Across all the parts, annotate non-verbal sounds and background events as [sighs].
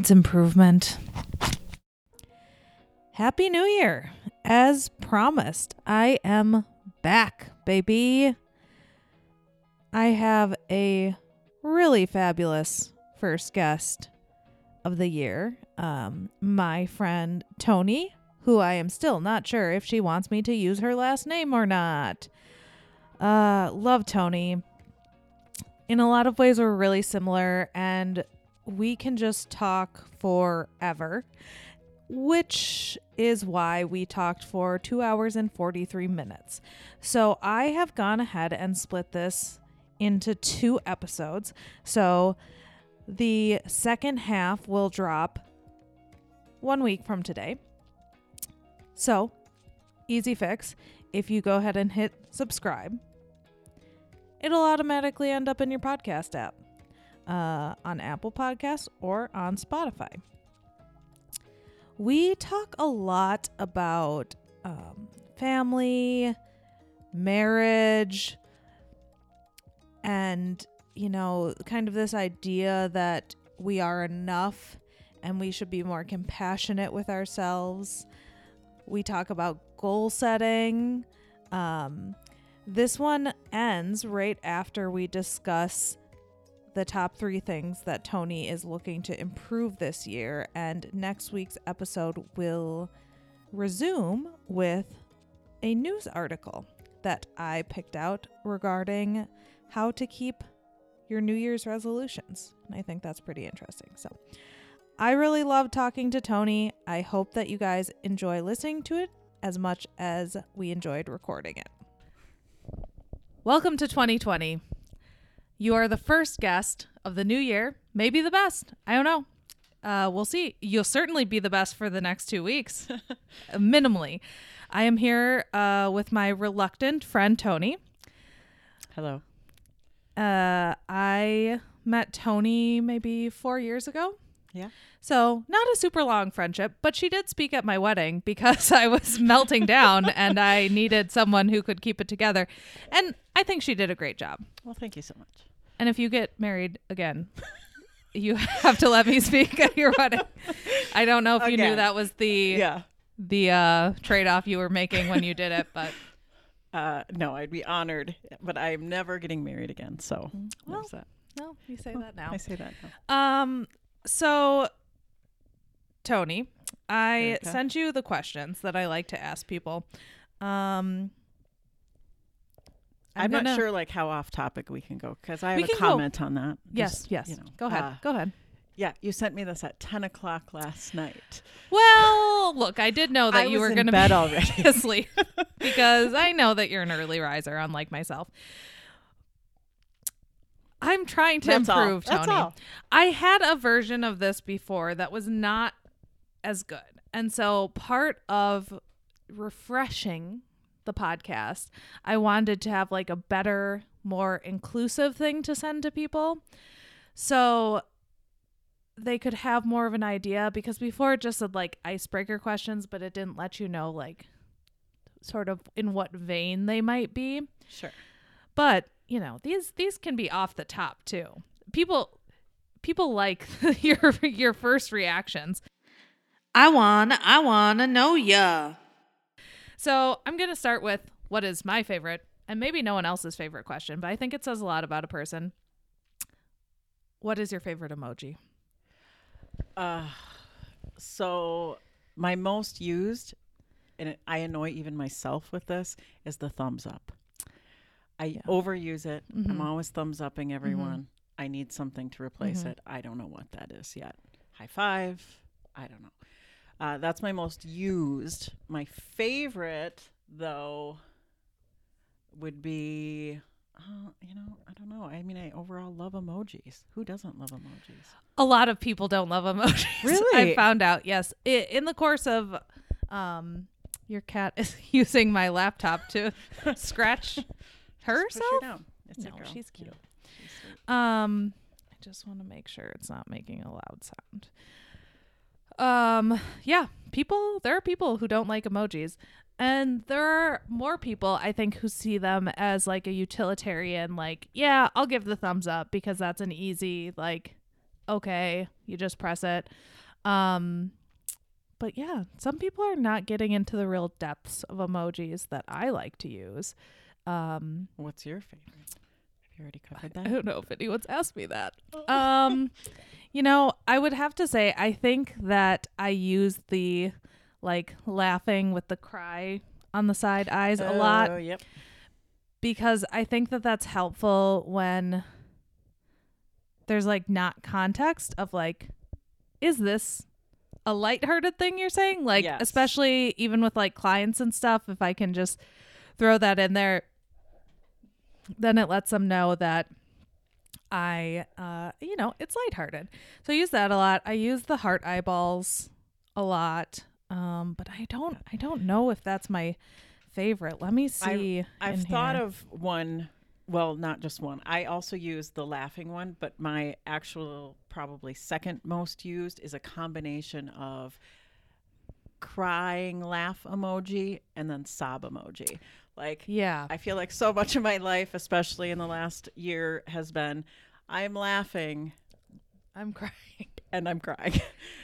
needs improvement. Happy New Year. As promised, I am back, baby. I have a really fabulous first guest of the year. Um, my friend Tony, who I am still not sure if she wants me to use her last name or not. Uh, love Tony. In a lot of ways, we're really similar, and we can just talk forever, which is why we talked for two hours and 43 minutes. So I have gone ahead and split this into two episodes. So the second half will drop one week from today. So, easy fix. If you go ahead and hit subscribe, it'll automatically end up in your podcast app uh, on Apple Podcasts or on Spotify. We talk a lot about um, family, marriage, and, you know, kind of this idea that we are enough and we should be more compassionate with ourselves. We talk about goal setting. Um, this one ends right after we discuss the top three things that Tony is looking to improve this year. And next week's episode will resume with a news article that I picked out regarding how to keep your New Year's resolutions. And I think that's pretty interesting. So I really love talking to Tony. I hope that you guys enjoy listening to it as much as we enjoyed recording it. Welcome to 2020. You are the first guest of the new year, maybe the best. I don't know. Uh, we'll see. You'll certainly be the best for the next two weeks, [laughs] minimally. I am here uh, with my reluctant friend Tony. Hello. Uh, I met Tony maybe four years ago. Yeah. So, not a super long friendship, but she did speak at my wedding because [laughs] I was melting down and I [laughs] needed someone who could keep it together. And I think she did a great job. Well, thank you so much. And if you get married again, you have to let me speak at your wedding. I don't know if you knew that was the Yeah. the uh, trade off you were making when you did it, but [laughs] Uh, no, I'd be honored, but I'm never getting married again. So well, there's that. no, you say that now. I say that now. Um, so Tony, I Erica? sent you the questions that I like to ask people. Um, I'm, not gonna- sure like how off topic we can go because I have a can go- comment on that. Yes, Just, yes. You know, go ahead. uh, go ahead. yeah, you sent me this at 10 o'clock last night. Well, look, I did know that I you were going to bed be [laughs] already. asleep [laughs] because I know that you're an early riser, unlike myself. I'm trying to That's all. improve, That's Tony. all. I had a version of this before that was not as good. And so part of refreshing the podcast, I wanted to have like a better, more inclusive thing to send to people. So they could have more of an idea because before it just said like icebreaker questions, but it didn't let you know like sort of in what vein they might be. Sure. But, you know, these these can be off the top too. People people like [laughs] your your first reactions. I want I want to know ya. So, I'm going to start with what is my favorite and maybe no one else's favorite question, but I think it says a lot about a person. What is your favorite emoji? Uh, so my most used, and I annoy even myself with this, is the thumbs up. I Yeah. overuse it. I'm Mhm. always thumbs upping everyone. I need something to replace Mhm. it. I don't know what that is yet. High five. I don't know. Uh, that's my most used. My favorite, though, would be. Uh, you know, I don't know. I mean, I overall love emojis. Who doesn't love emojis? A lot of people don't love emojis. [laughs] Really? I found out. Yes, I in the course of, um, your cat [laughs] is using my laptop to [laughs] scratch herself. Her down. It's No, she's cute. Yeah, she's. Um, I just want to make sure it's not making a loud sound. Um, yeah, people. There are people who don't like emojis, and there are more people I think who see them as like a utilitarian. Like, yeah, I'll give the thumbs up because that's an easy like okay. You just press it. Um but yeah, some people are not getting into the real depths of emojis that I like to use. Um What's your favorite? Have you already covered I don't know if anyone's asked me that. Um, [laughs] you know, I would have to say I think that I use the like laughing with the cry on the side eyes a lot Oh, yep. because I think that that's helpful when there's like not context of like is this a lighthearted thing you're saying? Like Yes. especially even with like clients and stuff if I can just throw that in there then it lets them know that I uh you know, it's lighthearted. So I use that a lot. I use the heart eyeballs a lot. Um but I don't I don't know if that's my favorite. Let me see. I've thought here. of one. Well, not just one. I also use the laughing one, but my actual probably second most used is a combination of crying laugh emoji and then sob emoji. Like Yeah. I feel like so much of my life, especially in the last year, has been I'm laughing I'm crying. [laughs] and I'm crying.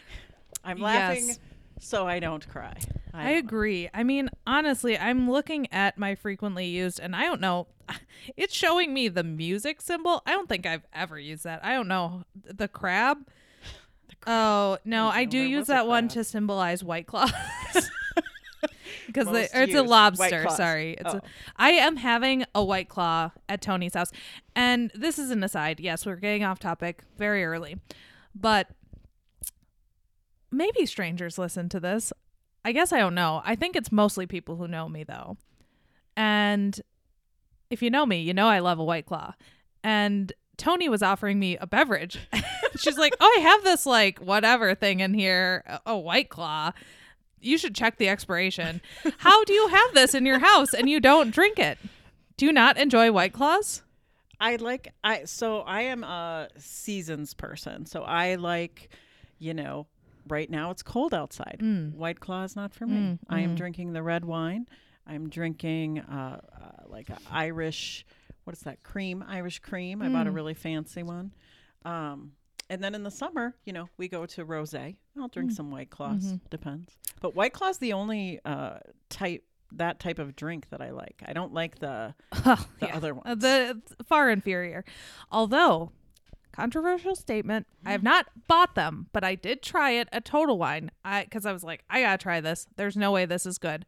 [laughs] I'm laughing Yes. so I don't cry. I, don't know. agree. I mean, honestly, I'm looking at my frequently used and I don't know. [laughs] It's showing me the music symbol. I don't think I've ever used that. I don't know. [sighs] The crab? Oh, no, I I do use that one to symbolize white claws. Because or it's a lobster. Sorry, it's Oh. a, I am having a white claw at Tony's house, and this is an aside. Yes, we're getting off topic very early, but maybe strangers listen to this. I guess I don't know. I think it's mostly people who know me though, and if you know me, you know I love a white claw, and. Tony was offering me a beverage. [laughs] She's like, "Oh, I have this like whatever thing in here, a- a white claw. You should check the expiration. How do you have this in your house and you don't drink it? Do you not enjoy white claws? I like I so I am a seasons person. So I like, you know, right now it's cold outside. Mm. White claw is not for me. I am drinking the red wine. I'm drinking uh, uh like a Irish what is that? Cream, Irish cream. I Mm. bought a really fancy one. Um and then in the summer, you know, we go to rosé. I'll drink Mm. some white claws, Mm-hmm. depends. But white claw's the only uh type that type of drink that I like. I don't like the [laughs] the Yeah. other Uh, ones. The far inferior. Although, controversial statement, I have not bought them, but I did try it at Total Wine. I because I was like, I gotta try this. There's no way this is good.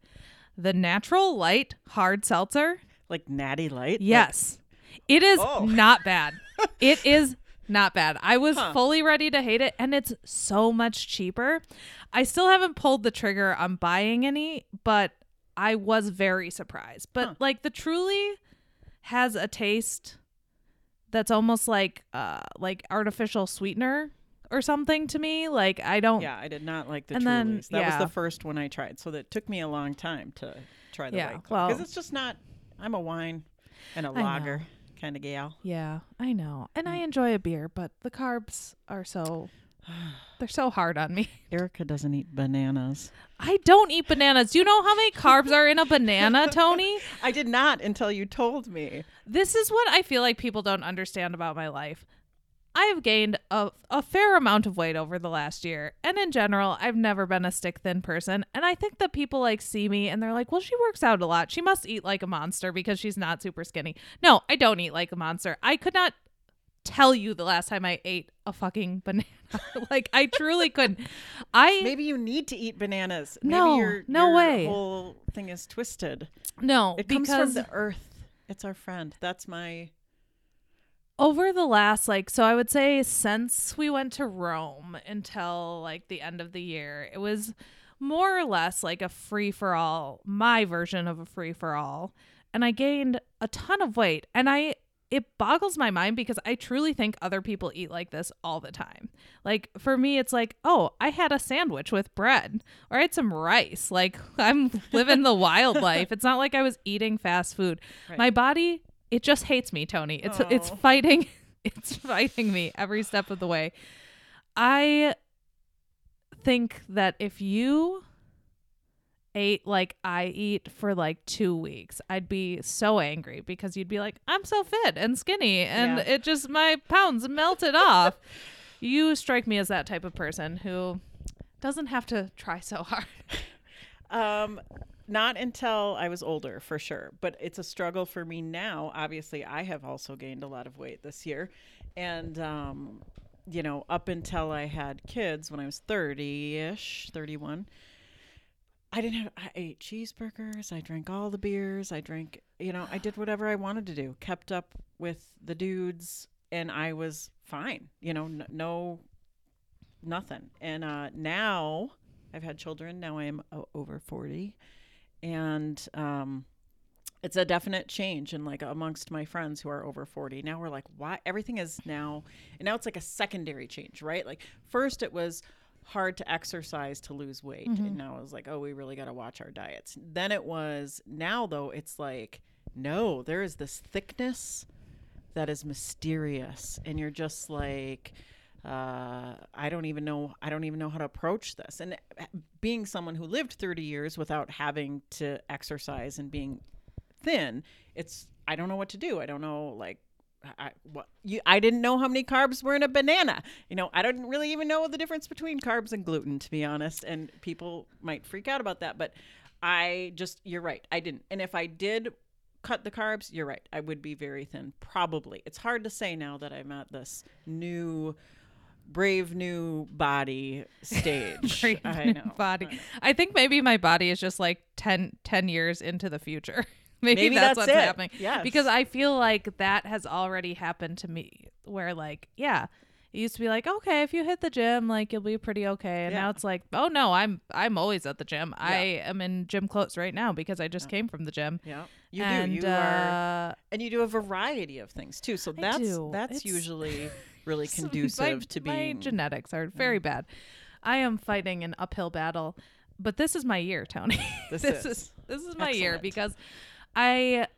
The natural light hard seltzer. like natty light. Like, Yes. It is Oh. not bad. it is [laughs] not bad. I was Huh. fully ready to hate it and it's so much cheaper. I still haven't pulled the trigger on buying any, but I was very surprised. But Huh. like the truly has a taste that's almost like uh like artificial sweetener or something to me. Like I don't Yeah, I did not like the And then- That yeah. was the first one I tried, so that took me a long time to try the Yeah, white claw because well- it's just not. I'm a wine and a I know. Kind of gal. Yeah, I know. And I Mm. enjoy a beer, but the carbs are so [sighs] they're so hard on me. [laughs] Erica doesn't eat bananas. I don't eat bananas. Do you know how many carbs are in a banana, [laughs] Tony? I did not until you told me. This is what I feel like people don't understand about my life. I have gained a, a fair amount of weight over the last year. And in general, I've never been a stick thin person. And I think that people like see me and they're like, well, she works out a lot. She must eat like a monster because she's not super skinny. No, I don't eat like a monster. I could not tell you the last time I ate a fucking [laughs] banana. like, I truly couldn't. I, Maybe you need to eat bananas. Maybe No, your, no your way. whole thing is twisted. no, It comes because from the earth. It's our friend. That's my. Over the last like so i would say since we went to rome until like the end of the year it was more or less like a free for all my version of a free for all and i gained a ton of weight and i it boggles my mind because i truly think other people eat like this all the time. Like for me it's like oh i had a sandwich with bread or i had some rice like [laughs] i'm living the [laughs] wild life. It's not like i was eating fast food. Right. my body it just hates me tony it's it's Oh. fighting [laughs] it's fighting me every step of the way i think that if you ate like i eat for like two weeks i'd be so angry because you'd be like i'm so fit and skinny and Yeah. it just my pounds melted off You strike me as that type of person who doesn't have to try so hard. Um, not until I was older, for sure. But it's a struggle for me now. Obviously, I have also gained a lot of weight this year, and um, you know, up until I had kids when I was thirty-ish, thirty-one. I didn't have. I ate cheeseburgers. I drank all the beers. I drank. You know, I did whatever I wanted to do. Kept up with the dudes, and I was fine. You know, n- no, nothing. And uh, now I've had children. Now I am over forty, and um, it's a definite change. And like amongst my friends who are over forty, now we're like, why? Everything is now, and now it's like a secondary change, right? Like first it was hard to exercise to lose weight, and now it's like, oh, we really got to watch our diets. Then it was now though, it's like, no, there is this thickness that is mysterious and you're just like uh, I don't even know I don't even know how to approach this and uh, being someone who lived 30 years without having to exercise and being thin it's I don't know what to do I don't know like I, what you I didn't know how many carbs were in a banana you know I didn't really even know the difference between carbs and gluten to be honest and people might freak out about that but I just you're right I didn't and if I did cut the carbs, you're right. I would be very thin, probably. It's hard to say now that I'm at this new, brave new body stage. [laughs] Brave I new know. body. I know. I think maybe my body is just like 10, 10 years into the future. [laughs] maybe, Maybe that's, that's what's it. happening. Yes. Because I feel like that has already happened to me where like, yeah, it used to be like, okay, if you hit the gym, like you'll be pretty okay. And now it's like, oh no, I'm I'm always at the gym. I am in gym clothes right now because I just came from the gym. Yeah, you and, do. You are, uh, and you do a variety of things too. So that's that's It's- usually [laughs] really [laughs] conducive my, to my being. genetics are very mm. bad. I am fighting an uphill battle, but this is my year, Tony. [laughs] This this is. is this is my year because I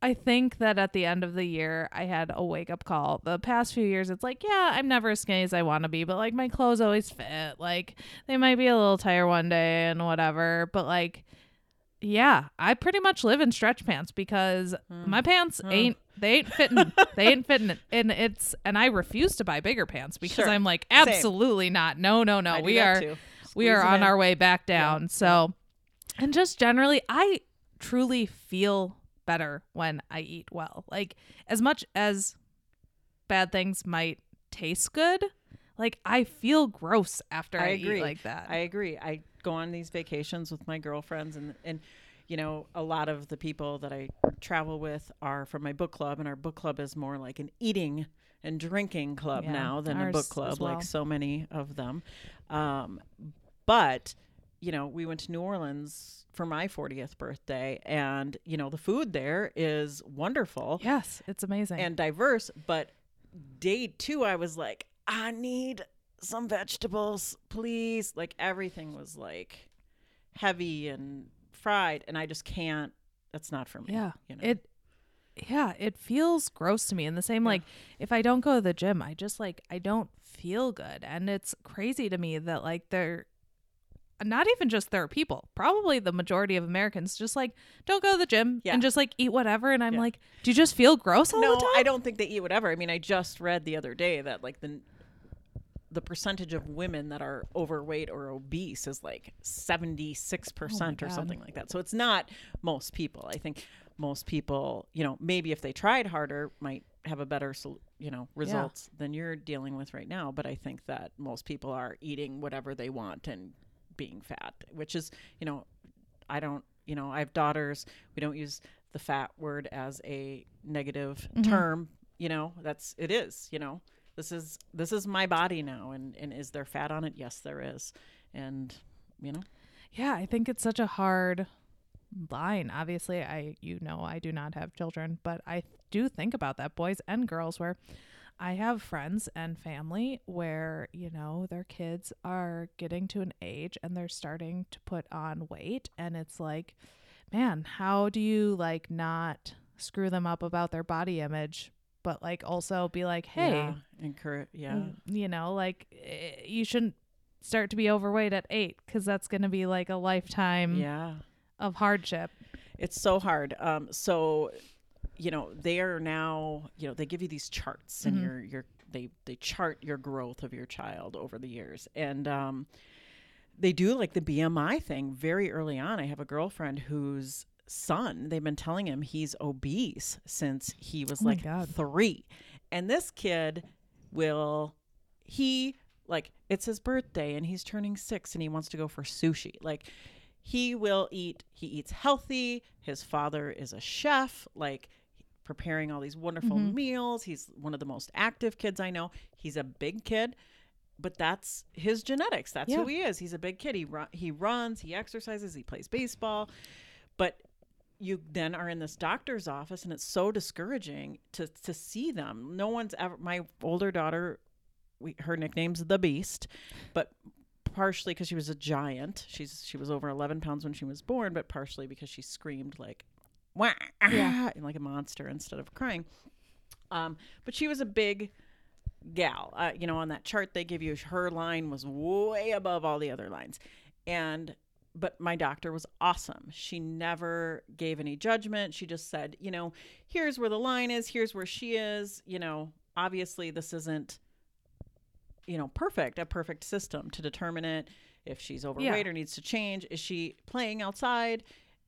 I think that at the end of the year I had a wake up call. The past few years it's like, yeah, I'm never as skinny as I want to be, but like my clothes always fit. Like they might be a little tighter one day and whatever, but like yeah, I pretty much live in stretch pants because Hmm. my pants ain't they ain't fitting. they ain't fitting and it's and I refuse to buy bigger pants because Sure. I'm like Same. absolutely not. No, no, no. We are we are on in. our way back down. So and just generally I truly feel better when I eat well. Like as much as bad things might taste good, like I feel gross after I, I eat like that. I agree. I go on these vacations with my girlfriends and and you know, a lot of the people that I travel with are from my book club and our book club is more like an eating and drinking club Yeah, now than a book club well. like so many of them. Um but you know, we went to New Orleans for my 40th birthday and you know, the food there is wonderful yes, it's amazing. and diverse. But day two, I was like, I need some vegetables, please. Like everything was like heavy and fried, and I just can't. That's not for me. Yeah. you know? It yeah, it feels gross to me. And the same Yeah. like if I don't go to the gym, I just like I don't feel good. And it's crazy to me that like they're not even just there are people, probably the majority of Americans just like don't go to the gym Yeah. and just like eat whatever. And I'm Yeah. like, do you just feel gross all no, the time? I don't think they eat whatever. I mean, I just read the other day that like the the percentage of women that are overweight or obese is like 76% or something like that. So it's not most people. I think most people, you know, maybe if they tried harder might have a better, you know, results than you're dealing with right now, but I think that most people are eating whatever they want and being fat, which is, you know, I don't, you know, I have daughters. We don't use the fat word as a negative Mm-hmm. term, you know. That's it is, you know. This is this is my body now and and is there fat on it? Yes, there is. And, you know, Yeah, I think it's such a hard line. Obviously, I you know I do not have children, but I do think about that boys and girls where I have friends and family where, you know, their kids are getting to an age and they're starting to put on weight and it's like, man, how do you like not screw them up about their body image but like also be like, "Hey, yeah, encourage, yeah. Mm, you know like eh, you shouldn't start to be overweight at eight because that's going to be like a lifetime Yeah. of hardship It's so hard. Um, so, you know, they are now, you know, they give you these charts, and Mhm. you're you're they they chart your growth of your child over the years and um they do like the BMI thing very early on. I have a girlfriend whose son, they've been telling him he's obese since he was Oh like 3. And this kid will he like it's his birthday and he's turning 6 and he wants to go for sushi. Like he will eat he eats healthy. His father is a chef like preparing all these wonderful Mhm. meals. He's one of the most active kids I know. He's a big kid, but that's his genetics. That's Yeah. who he is. He's a big kid. He run, he runs, he exercises, he plays baseball. But you then are in this doctor's office and it's so discouraging to to see them. No one's ever my older daughter we, her nickname's the beast, but partially because she was a giant. She's she was over 11 pounds when she was born, but partially because she screamed like wah, Yeah. ah," like a monster instead of crying. Um, but she was a big gal. Uh, you know, on that chart they give you, her line was way above all the other lines, and but my doctor was awesome. She never gave any judgment. She just said, you know, here's where the line is. Here's where she is. You know, obviously this isn't you know perfect a perfect system to determine it if she's overweight or needs to change is she playing outside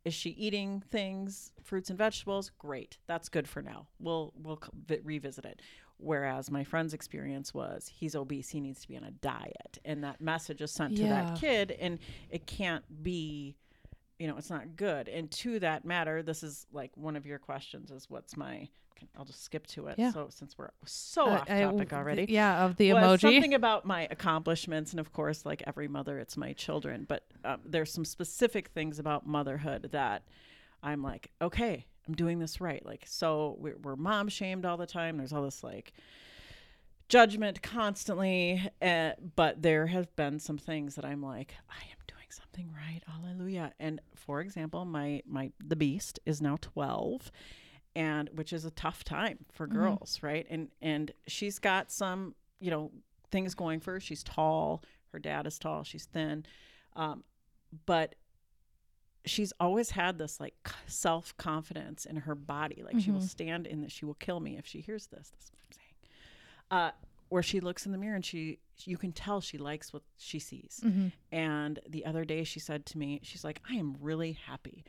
is she eating things fruits and vegetables great that's good for now we'll we'll revisit it whereas my friend's experience was he's obese he needs to be on a diet and that message is sent to that kid and it can't be you know it's not good and to that matter this is like one of your questions is what's my i'll just skip to it Yeah. so since we're so Uh, off topic w- already Yeah, of the was emoji. something about my accomplishments, and of course, like every mother, it's my children. But um, there's some specific things about motherhood that I'm like, okay, I'm doing this right. Like, so we're, we're mom shamed all the time. There's all this like judgment constantly, uh, but there have been some things that I'm like, I am doing something right. Hallelujah. And for example, my my the beast is now 12 and which is a tough time for Mhm. girls, right? And and she's got some, you know, things going for her. She's tall. Her dad is tall. She's thin, um, but she's always had this like self confidence in her body. Like she will Mhm. stand in that. She will kill me if she hears this. That's what I'm saying. Uh, where she looks in the mirror and she, you can tell she likes what she sees. Mhm. And the other day she said to me, she's like, I am really happy.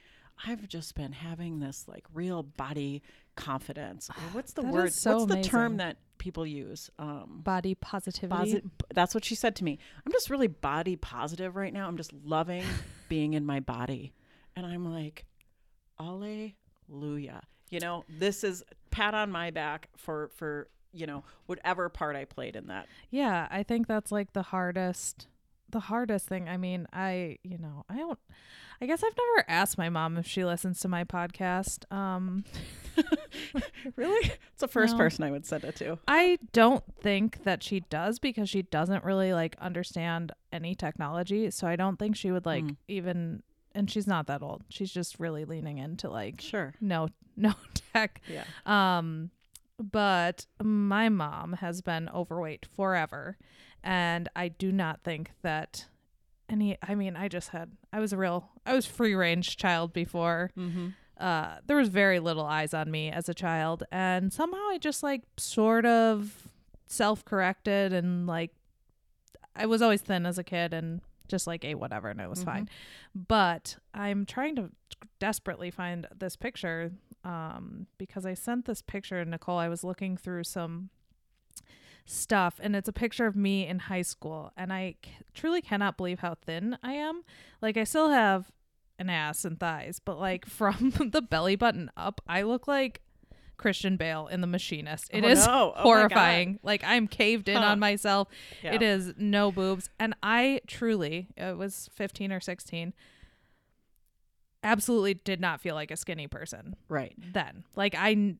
I've just been having this like real body confidence. Or What's the That word? so What's the term that people use? Um, Body positivity. posi- that's what she said to me. I'm just really body positive right now. I'm just loving [laughs] being in my body. And I'm like, Alleluia. You know, this is pat on my back for for, you know, whatever part I played in that. Yeah, I think that's like the hardest the hardest thing. I mean, I, you know, I don't I guess I've never asked my mom if she listens to my podcast. Um [laughs] really? It's the first No. person I would send it to. I don't think that she does because she doesn't really like understand any technology. So I don't think she would like Mm. even and she's not that old. She's just really leaning into like Sure. no [laughs] no tech. Yeah. Um, but my mom has been overweight forever, and I do not think that any. I mean, I just had. I was a real. I was free range child before. Mm-hmm. Uh, there was very little eyes on me as a child, and somehow I just like sort of self corrected and like I was always thin as a kid and just like ate whatever and it was Mhm. fine. But I'm trying to desperately find this picture um, because I sent this picture to Nicole. I was looking through some stuff and it's a picture of me in high school and I c- truly cannot believe how thin I am. Like I still have an ass and thighs, but like [laughs] from the belly button up, I look like Christian Bale in The Machinist. It Oh, is no. Oh, horrifying. like I'm caved in Huh. on myself. Yeah. It is no boobs. And I truly, it was 15 or 16, absolutely did not feel like a skinny person Right. then. Like I,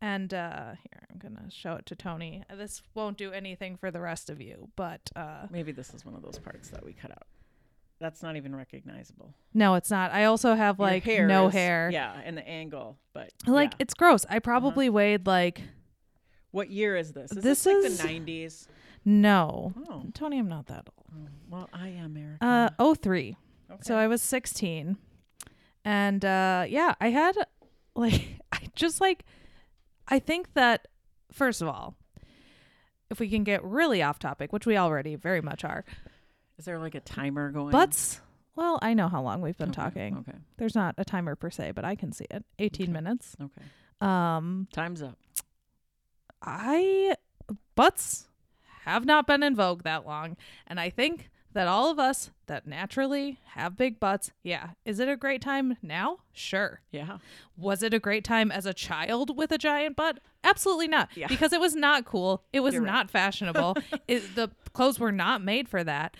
and uh here, I'm going to show it to Tony. This won't do anything for the rest of you, but uh Maybe this is one of those parts that we cut out. That's not even recognizable. no, it's not. I also have Your like hair no is- hair. Yeah, and the angle, but Like yeah. it's gross. I probably weighed like what year is this? Is This this, like is- the 90s? no. Oh. Tony, I'm not that old. oh, well, I am American. Uh, oh three. okay. So I was 16. And uh yeah, I had like [laughs] I just like I think that first of all, if we can get really off topic, which we already very much are, Is there like a timer going? butts. Well, I know how long we've been Okay, talking. Okay. There's not a timer per se, but I can see it. 18 Okay. minutes. Okay. Um, Time's up. I butts have not been in vogue that long, and I think that all of us that naturally have big butts, yeah, is it a great time now? Sure. Yeah. Was it a great time as a child with a giant butt? Absolutely not. Yeah. Because it was not cool. It was You're right. not fashionable. [laughs] it, the clothes were not made for that.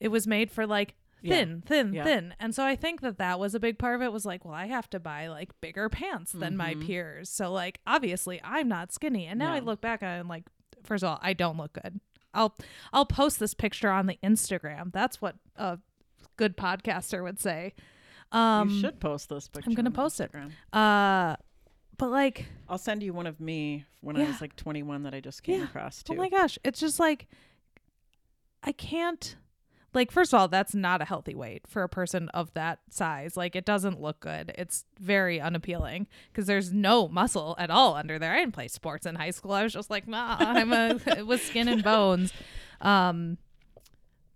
It was made for like Yeah. thin, thin, Yeah. thin. And so I think that that was a big part of it was like, well, I have to buy like bigger pants than my Mhm. peers. So like obviously I'm not skinny. And now I look back on it and like first of all, I don't look good. I'll I'll post this picture on the Instagram. That's what a good podcaster would say. Um you should post this picture. I'm gonna on post it. Uh but like I'll send you one of me when I was like 21 that I just came Yeah. across too. Oh my gosh, it's just like I can't like first of all, that's not a healthy weight for a person of that size. Like it doesn't look good. It's very unappealing because there's no muscle at all under there. I didn't play sports in high school. I was just like, nah, I'm a [laughs] [laughs] it was skin and bones. Um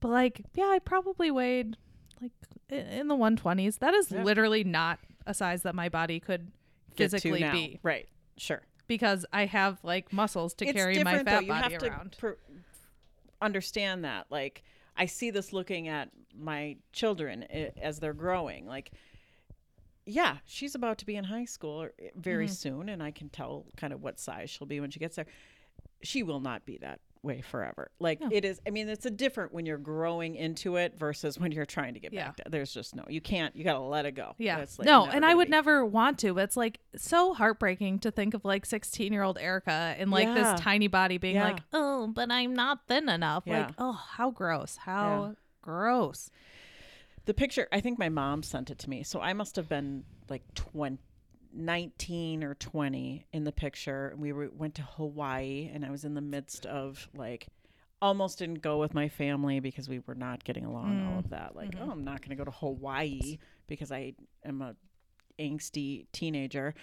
but like, yeah, I probably weighed like in the 120s. That is Yeah. literally not a size that my body could physically be Right. Sure. because I have like muscles to it's carry my fat though. You body have around. to per- understand that. Like I see this looking at my children as they're growing. Like, yeah, she's about to be in high school or- very Mhm. soon, and I can tell kind of what size she'll be when she gets there. She will not be that way forever. Like No. it is. I mean, it's a different when you're growing into it versus when you're trying to get Yeah. back. To, there's just no. You can't. You got to let it go. Yeah. It's, like, no, and I would be. never want to. But it's like so heartbreaking to think of like 16 year old Erica in like Yeah. this tiny body being Yeah. like, oh, but I'm not thin enough. Like, oh, how gross. How gross. The picture, I think my mom sent it to me. So I must have been like 20, 19 or 20 in the picture. And we were, went to Hawaii and I was in the midst of like, almost didn't go with my family because we were not getting along, all Mm. of that. Like, Mhm. oh, I'm not going to go to Hawaii because I am a angsty teenager.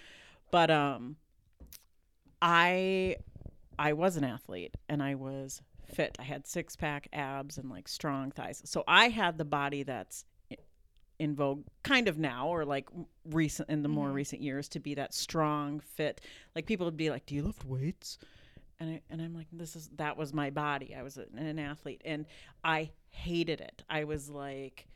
But, um, I, I was an athlete and I was fit. I had six pack abs and like strong thighs. So I had the body that's in vogue kind of now or like recent in the more Mhm. recent years to be that strong fit. Like people would be like, "Do you lift weights?" And I, and I'm like, "This is that was my body. I was an, an athlete and I hated it. I was like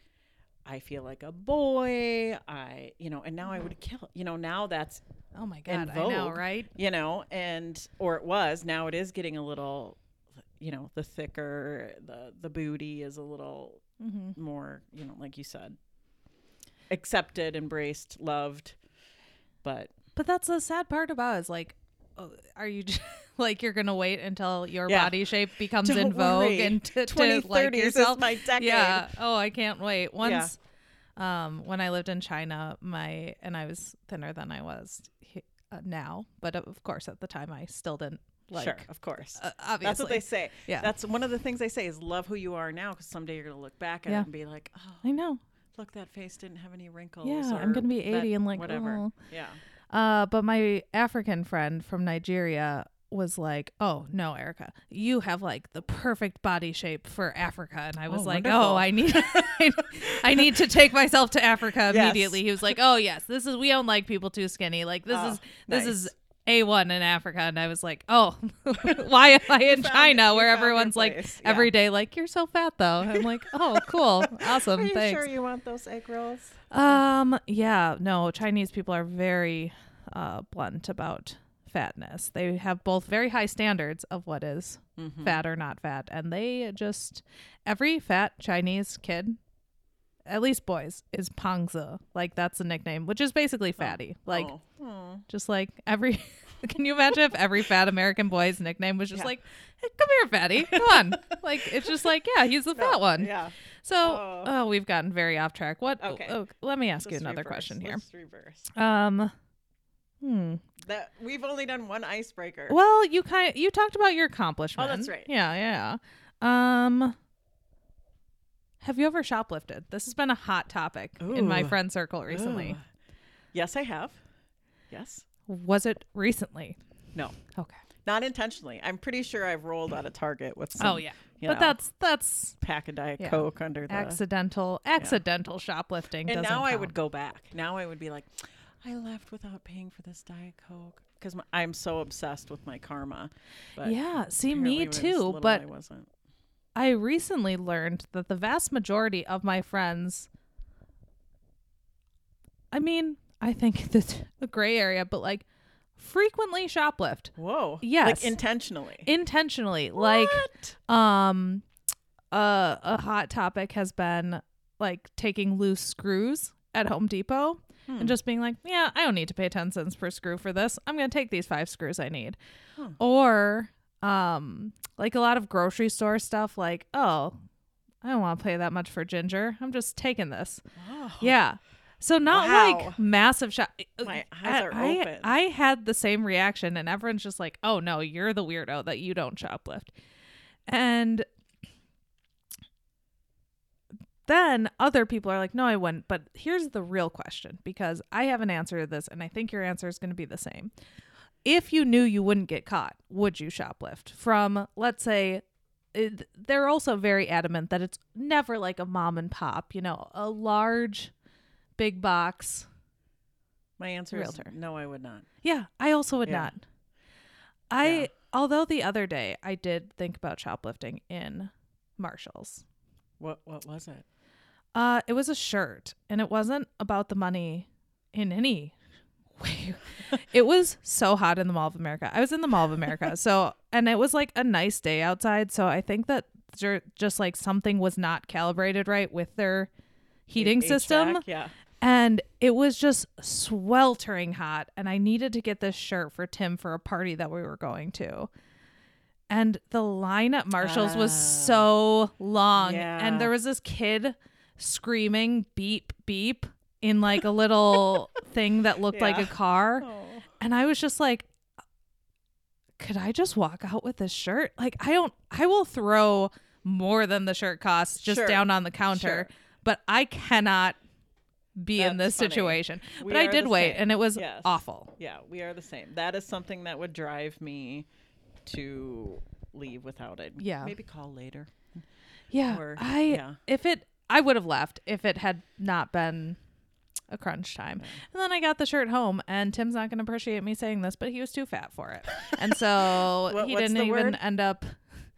I feel like a boy. I, you know, and now I would kill, you know, now that's Oh my God. I know, right? you know and or it was now it is getting a little you know the thicker the the booty is a little Mm-hmm. more you know like you said accepted embraced loved but But that's the sad part about it is like, oh, are you just, [laughs] like you're gonna wait until your Yeah. body shape becomes Don't in vogue worry. and to, to like yourself? my decade Yeah. Oh, I can't wait. Once, um, when I lived in China, my and I was thinner than I was uh, now, but of course at the time I still didn't like. sure of course Uh, obviously, that's what they say yeah. that's one of the things they say is love who you are now because someday you're gonna look back at Yeah. it and be like oh I know. Look that face didn't have any wrinkles Yeah, I'm gonna be that 80 and like whatever oh. yeah Uh, but my African friend from Nigeria was like, "Oh no, Erica, you have like the perfect body shape for Africa." And I was Oh, like, wonderful. "Oh, I need, [laughs] I need to take myself to Africa [laughs] Yes. immediately." He was like, "Oh yes, this is we don't like people too skinny. Like this Oh, is this nice. is." A1 in Africa and I was like, "Oh, [laughs] why am I in found- China where everyone's like. Yeah. every day like you're so fat though." I'm like, [laughs] "Oh, cool. Awesome. are you Thanks." sure you want those egg rolls Um, yeah, no, Chinese people are very uh, blunt about fatness. They have both very high standards of what is Mhm. fat or not fat, and they just every fat Chinese kid, at least boys, is pangzi. Like that's the nickname, which is basically fatty. Like Oh. Oh. just like every. [laughs] Can you imagine if every fat American boy's nickname was just Yeah. like, hey, "Come here, fatty, come on"? like it's just like, yeah, he's the [laughs] No, fat one. Yeah. So, Oh. oh, we've gotten very off track. What? Okay. oh, let me ask you Let's another reverse. question here. Let's reverse. Um, hmm. That we've only done one icebreaker. Well, you kind of you talked about your accomplishment. Oh, that's right. Yeah, yeah. Um, have you ever shoplifted? This has been a hot topic in my Ooh. friend circle recently. Ugh. Yes, I have. Yes. Was it recently? No. Okay. Not intentionally. I'm pretty sure I've rolled out of Target with oh, some oh yeah, but know, that's that's pack of Diet yeah. Coke under the accidental accidental shoplifting. And now I would go back. Now I would be like, I left without paying for this Diet Coke because I'm so obsessed with my karma. But Yeah, see me when I was too, but I wasn't. I recently learned that the vast majority of my friends I mean, I think [laughs] that's a gray area, but like frequently shoplift Whoa. Yes. Like intentionally. intentionally. Like um uh, a hot topic has been like taking loose screws at Home Depot Hmm. and just being like, yeah, I don't need to pay 10 cents per screw for this. I'm going to take these 5 screws I need. Or um like a lot of grocery store stuff like, oh, I don't want to pay that much for ginger. I'm just taking this. Oh. Yeah. So not Wow. like massive shop. My eyes are I, open. I had the same reaction, and everyone's just like, "Oh no, you're the weirdo that you don't shoplift." And then other people are like, "No, I wouldn't." But here's the real question, because I have an answer to this, and I think your answer is going to be the same. If you knew you wouldn't get caught, would you shoplift from, let's say, they're also very adamant that it's never like a mom and pop, you know, a large, big box. My answer Realtor. is no, I would not. Yeah, I also would Yeah. not. I, Yeah. although the other day I did think about shoplifting in Marshalls. What What was it? Uh, it was a shirt, and it wasn't about the money in any way. [laughs] it was so hot in the Mall of America. I was in the Mall of America, so and it was like a nice day outside. So I think that just like something was not calibrated right with their heating H- system? Yeah. and it was just sweltering hot. And I needed to get this shirt for Tim for a party that we were going to. And the line at Marshall's was Ah. so long. Yeah. And there was this kid screaming beep beep in like a little [laughs] thing that looked like a car. Oh. And I was just like, could I just walk out with this shirt? Like, I don't, I will throw more than the shirt costs just Sure. down on the counter, Sure. but I cannot be in this funny. situation. We but I did wait, same. and it was Yes. awful. Yeah, we are the same. That is something that would drive me to leave without it. Yeah. Maybe call later. Yeah, Or- I yeah. if it, I would have left if it had not been a crunch time. And then I got the shirt home, and Tim's not going to appreciate me saying this, but he was too fat for it, and so [laughs] What- he what's didn't the even word? end up.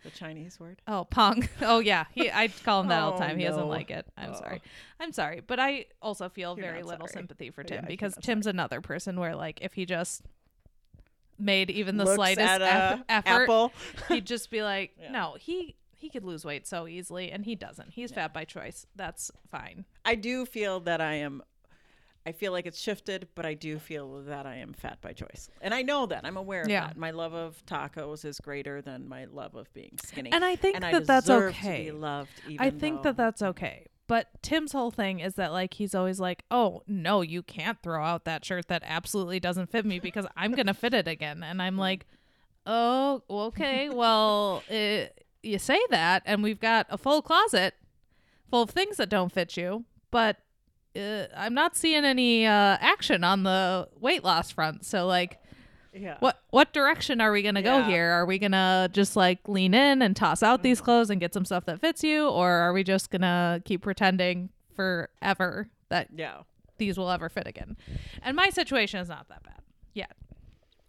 The Chinese word. Oh, pong. [laughs] Oh yeah, he. I call him that all the Oh, time. He oh, doesn't no. like it. I'm Oh. sorry. I'm sorry, but I also feel You're very not little sorry. sympathy for Yeah, Tim you're because not Tim's another person where like if he just made even the Looks slightest at eff- a effort, apple. [laughs] he'd just be like, Yeah. no, he he could lose weight so easily, and he doesn't. He's fat by choice. That's fine. I do feel that I am. I feel like it's shifted, but I do feel that I am fat by choice, and I know that. I'm aware of Yeah. that. My love of tacos is greater than my love of being skinny, And I think and that I that's okay. loved, I think that that's okay. But Tim's whole thing is that like he's always like, "Oh, no, you can't throw out that shirt that absolutely doesn't fit me because I'm going to fit it again." And I'm like, "Oh, okay. Well, uh you say that and we've got a full closet full of things that don't fit you, but uh, I'm not seeing any uh, action on the weight loss front. So like yeah. what what direction are we gonna go here? Are we gonna just like lean in and toss out these clothes and get some stuff that fits you, or are we just gonna keep pretending forever that Yeah. these will ever fit again? And my situation is not that bad yet.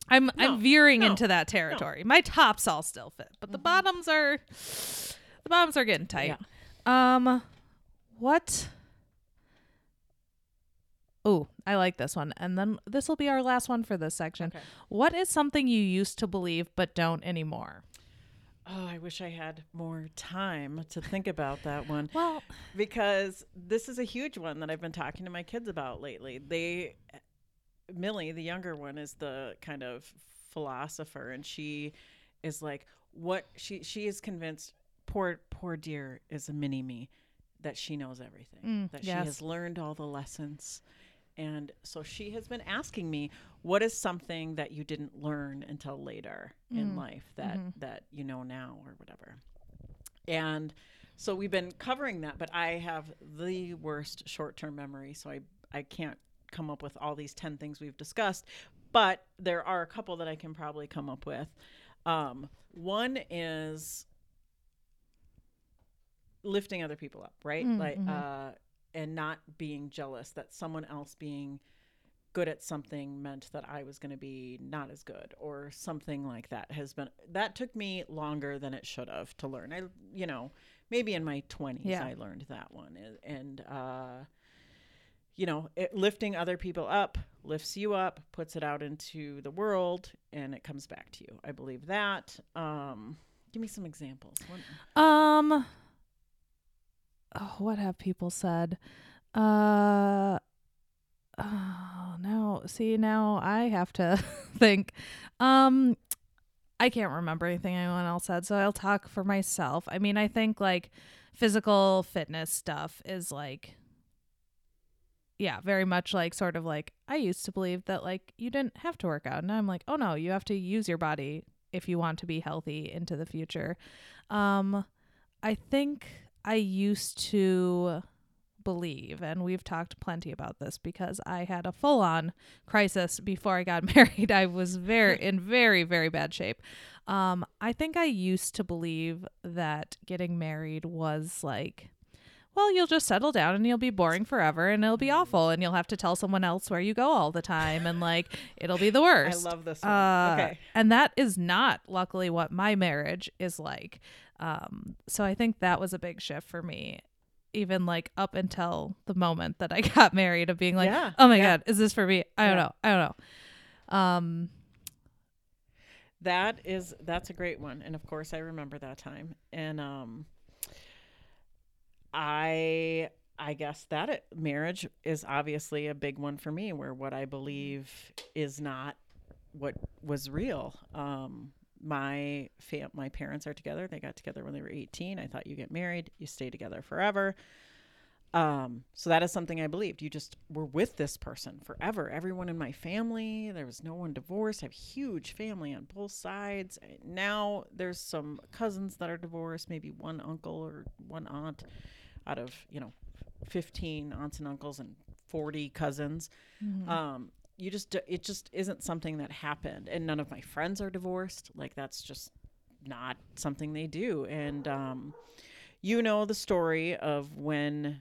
I'm No, I'm veering no, into that territory. My tops all still fit, but the bottoms are the bottoms are getting tight. Um, what? Oh, I like this one. And then this will be our last one for this section. Okay. What is something you used to believe but don't anymore? Oh, I wish I had more time to think about that one. [laughs] Well, because this is a huge one that I've been talking to my kids about lately. They, Millie, the younger one, is the kind of philosopher, and she is like, what she she is convinced. Poor poor dear is a mini me, that she knows everything, Mm, that she has learned all the lessons, and so she has been asking me, what is something that you didn't learn until later in Mm, life that mhm. that you know now or whatever, and so we've been covering that, but I have the worst short-term memory, so I I can't come up with all these 10 things we've discussed, but there are a couple that I can probably come up with. Um, one is lifting other people up, right? Mm, Like, mhm. uh, and not being jealous that someone else being good at something meant that I was going to be not as good or something like that has been that took me longer than it should have to learn. I you know, maybe in my 20s Yeah. I learned that one and, uh you know, it, lifting other people up lifts you up, puts it out into the world and it comes back to you. I believe that. Um give me some examples. Um oh, what have people said? Uh oh now see now I have to [laughs] think. Um I can't remember anything anyone else said, so I'll talk for myself. I mean, I think like physical fitness stuff is like yeah, very much like sort of like I used to believe that like you didn't have to work out. And I'm like, oh no, you have to use your body if you want to be healthy into the future. Um I think I used to believe, and we've talked plenty about this because I had a full on crisis before I got [laughs] married. I was very [laughs] in very, very bad shape. Um, I think I used to believe that getting married was like well, you'll just settle down and you'll be boring forever and it'll be awful and you'll have to tell someone else where you go all the time and like [laughs] it'll be the worst. I love this one. Uh, okay. And that is not, luckily, what my marriage is like. Um, so I think that was a big shift for me, even like up until the moment that I [laughs] got married, of being like, Yeah, oh my yeah. God, is this for me? I don't Yeah. know. I don't know. Um, That is that's a great one, and of course I remember that time. And um, I I guess that it, marriage is obviously a big one for me, where what I believe is not what was real. Um, my fam- my parents are together. They got together when they were 18. I thought you get married, you stay together forever. Um, so that is something I believed. You just were with this person forever. Everyone in my family, there was no one divorced. I have huge family on both sides. Now there's some cousins that are divorced, maybe one uncle or one aunt out of, you know, 15 aunts and uncles and 40 cousins. Um, you just, it just isn't something that happened. And none of my friends are divorced. Like that's just not something they do. And, um, you know the story of when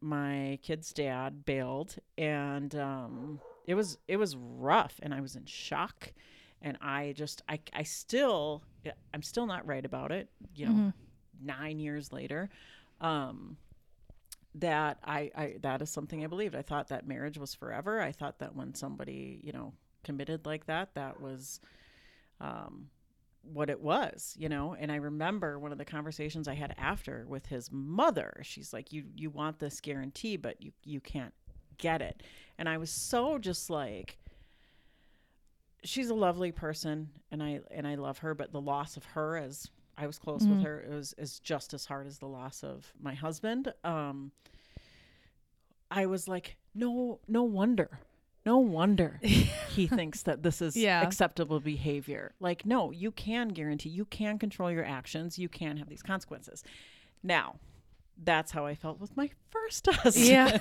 my kid's dad bailed and um it was it was rough and i was in shock and i just i i still i'm still not right about it you know Mhm. 9 years later um that I, I that is something i believed i thought that marriage was forever i thought that when somebody you know committed like that that was um what it was, you know. And I remember one of the conversations I had after with his mother. She's like, "You you want this guarantee, but you you can't get it." And I was so just like, she's a lovely person, and I and I love her, but the loss of her as I was close with Mhm. her it was is just as hard as the loss of my husband. Um, I was like, no, no wonder. No wonder [laughs] he thinks that this is Yeah. acceptable behavior. Like, no, you can guarantee, you can control your actions, you can have these consequences. Now, that's how I felt with my first [laughs] husband. Yeah.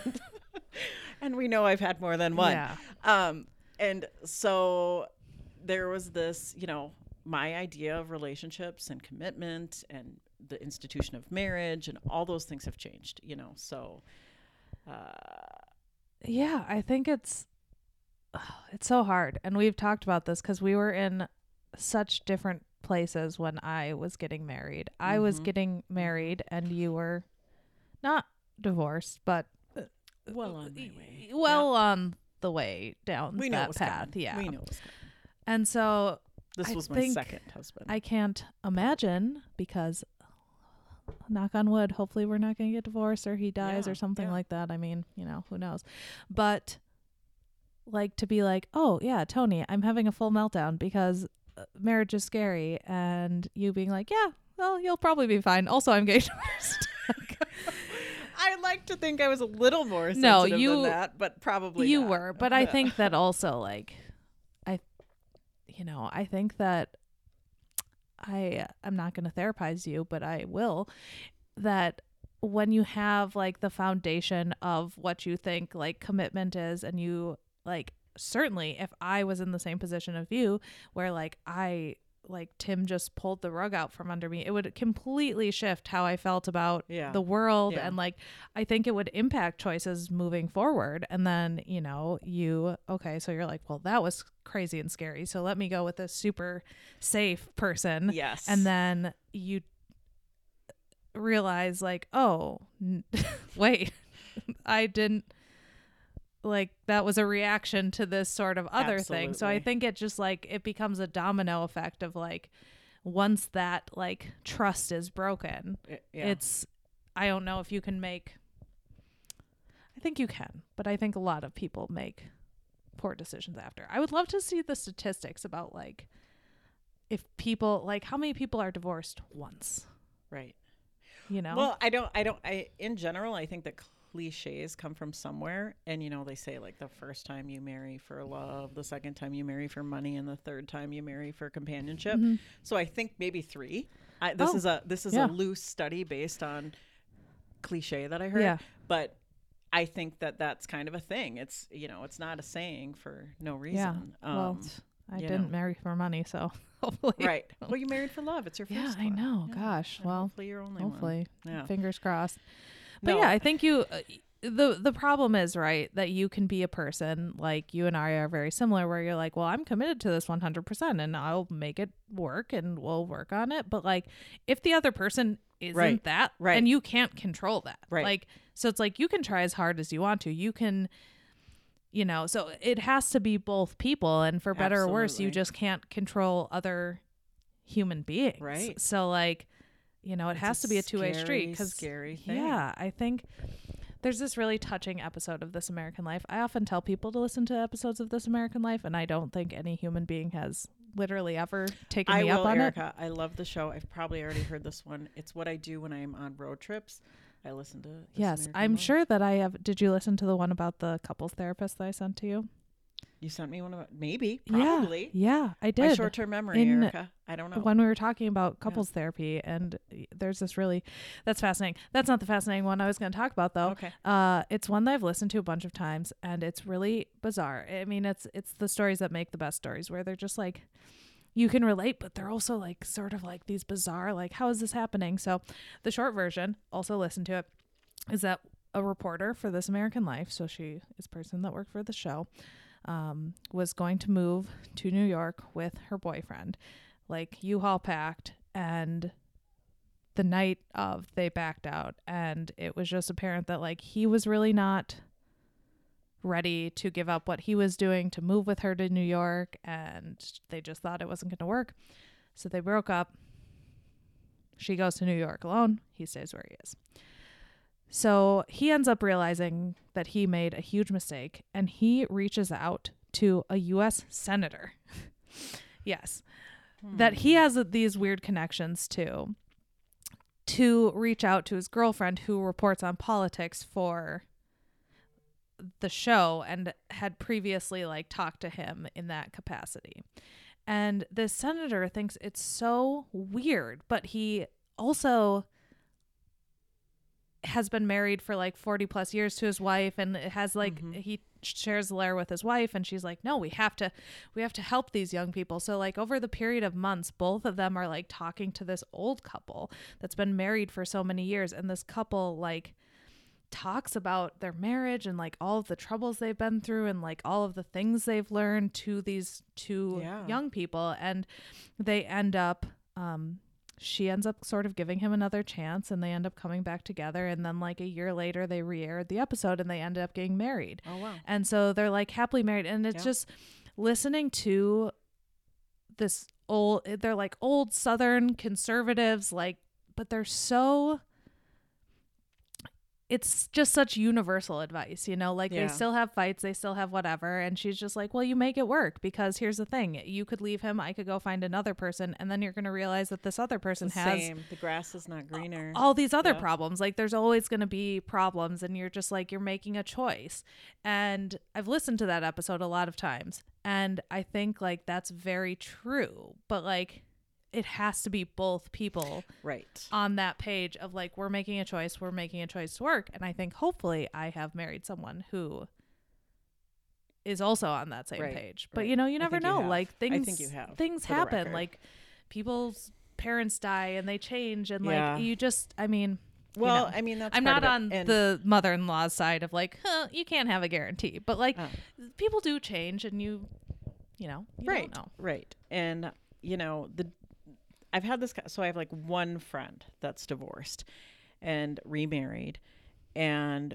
[laughs] and we know I've had more than one. Yeah. Um, and so there was this, you know, my idea of relationships and commitment and the institution of marriage and all those things have changed, you know. So, uh, Yeah, I think it's [sighs] it's so hard. And we've talked about this cuz we were in such different places when I was getting married. I was Mhm. getting married and you were not divorced, but well on my way. well on the way down we that was path. coming. Yeah. we know was. And so This I was my second husband. I can't imagine because knock on wood, hopefully we're not going to get divorced or he dies Yeah, or something yeah. like that. I mean, you know, who knows. But like to be like, "Oh, yeah, Tony, I'm having a full meltdown because uh, marriage is scary." And you being like, "Yeah, well, you'll probably be fine. Also, I'm getting [laughs] divorced." [laughs] I like to think I was a little more sensitive No, than you- that, but probably you not. were, but I think that also like you know, I think that I I'm not going to therapize you, but I will that when you have like the foundation of what you think like commitment is and you like certainly if I was in the same position of you where like I like Tim just pulled the rug out from under me. It would completely shift how I felt about Yeah. the world Yeah. and like I think it would impact choices moving forward. And then, you know, you okay, so you're like, well, that was crazy and scary. So let me go with a super safe person. Yes. And then you realize like, oh, n- [laughs] wait. [laughs] I didn't like that was a reaction to this sort of other thing. So I think it just like it becomes a domino effect of like once that like trust is broken, I- yeah. it's I don't know if you can make I think you can, but I think a lot of people make poor decisions after. I would love to see the statistics about like if people like how many people are divorced once, right. you know? Well, I don't. I don't. I in general, I think that cliches come from somewhere, and you know, they say like the first time you marry for love, the second time you marry for money, and the third time you marry for companionship. Mhm. So I think maybe three. I, this Oh, is a this is yeah. a loose study based on cliche that I heard, Yeah. but. I think that that's kind of a thing. It's you know, it's not a saying for no reason. Yeah. well, Um, I didn't know. marry for money, so [laughs] hopefully right. Well, you married for love. It's your first. Yeah. I know. Yeah. Gosh. And Well, hopefully you're only one. hopefully. Yeah. Fingers crossed. But No. yeah, I think you uh, the the problem is right that you can be a person like you and I are very similar where you're like, well, I'm committed to this 100% and I'll make it work and we'll work on it. But like if the other person isn't Right, that right. and you can't control that. Right. Like so it's like you can try as hard as you want to. You can you know, so it has to be both people and for better or worse, you just can't control other human beings. Right. So like you know, it It's has to be a two-way street because scary thing. yeah, I think there's this really touching episode of This American Life. I often tell people to listen to episodes of This American Life, and I don't think any human being has literally ever taken I me will, up on it. Erica. I love the show. I've probably already heard this one. It's what I do when I'm on road trips. I listen to. Yes, American I'm Life. sure that I have. Did you listen to the one about the couples therapist that I sent to you? You sent me one of maybe probably. Yeah, I My did. short-term memory, In- Erica. I don't know. when we were talking about couples therapy, and there's this really that's fascinating. That's not the fascinating one I was going to talk about though. Okay. Uh, it's one that I've listened to a bunch of times, and it's really bizarre. I mean, it's it's the stories that make the best stories, where they're just like you can relate, but they're also like sort of like these bizarre, like how is this happening? So, the short version, also listen to it, is that a reporter for This American Life, so she is a person that worked for the show, um, was going to move to New York with her boyfriend, like U-Haul packed, and the night of they backed out and it was just apparent that like he was really not ready to give up what he was doing to move with her to New York and they just thought it wasn't going to work. So they broke up. She goes to New York alone, he stays where he is. So he ends up realizing that he made a huge mistake and he reaches out to a US senator. [laughs] yes. That he hmm. has these weird connections to to reach out to his girlfriend who reports on politics for the show and had previously like talked to him in that capacity. And the senator thinks it's so weird, but he also has been married for like 40 plus years to his wife and it has like Mhm. he shares a lair with his wife and she's like no we have to we have to help these young people so like over the period of months both of them are like talking to this old couple that's been married for so many years and this couple like talks about their marriage and like all of the troubles they've been through and like all of the things they've learned to these two Yeah. young people and they end up um she ends up sort of giving him another chance and they end up coming back together and then like a year later they re-aired the episode and they end up getting married Oh wow. and so they're like happily married and it's Yeah. just listening to this old they're like old southern conservatives like but they're so it's just such universal advice, you know, like Yeah. they still have fights, they still have whatever. And she's just like, well, you make it work because here's the thing you could leave him, I could go find another person, and then you're going to realize that this other person The has same. The grass is not greener. all these other Yeah. problems. Like there's always going to be problems and you're just like you're making a choice. And I've listened to that episode a lot of times and I think like that's very true. But like it has to be both people right. on that page of like we're making a choice, we're making a choice to work. And I think hopefully I have married someone who is also on that same Right, page. But right. you know, you never you know. have. like I things think you have, things happen. Like people's parents die and they change and Yeah. like you just I mean you well, know, I mean, that's I'm not on And- the mother-in-law's side of like, huh, you can't have a guarantee. But like Oh. people do change and you you know, you don't right know. right and you know the i've had this so i have like one friend that's divorced and remarried and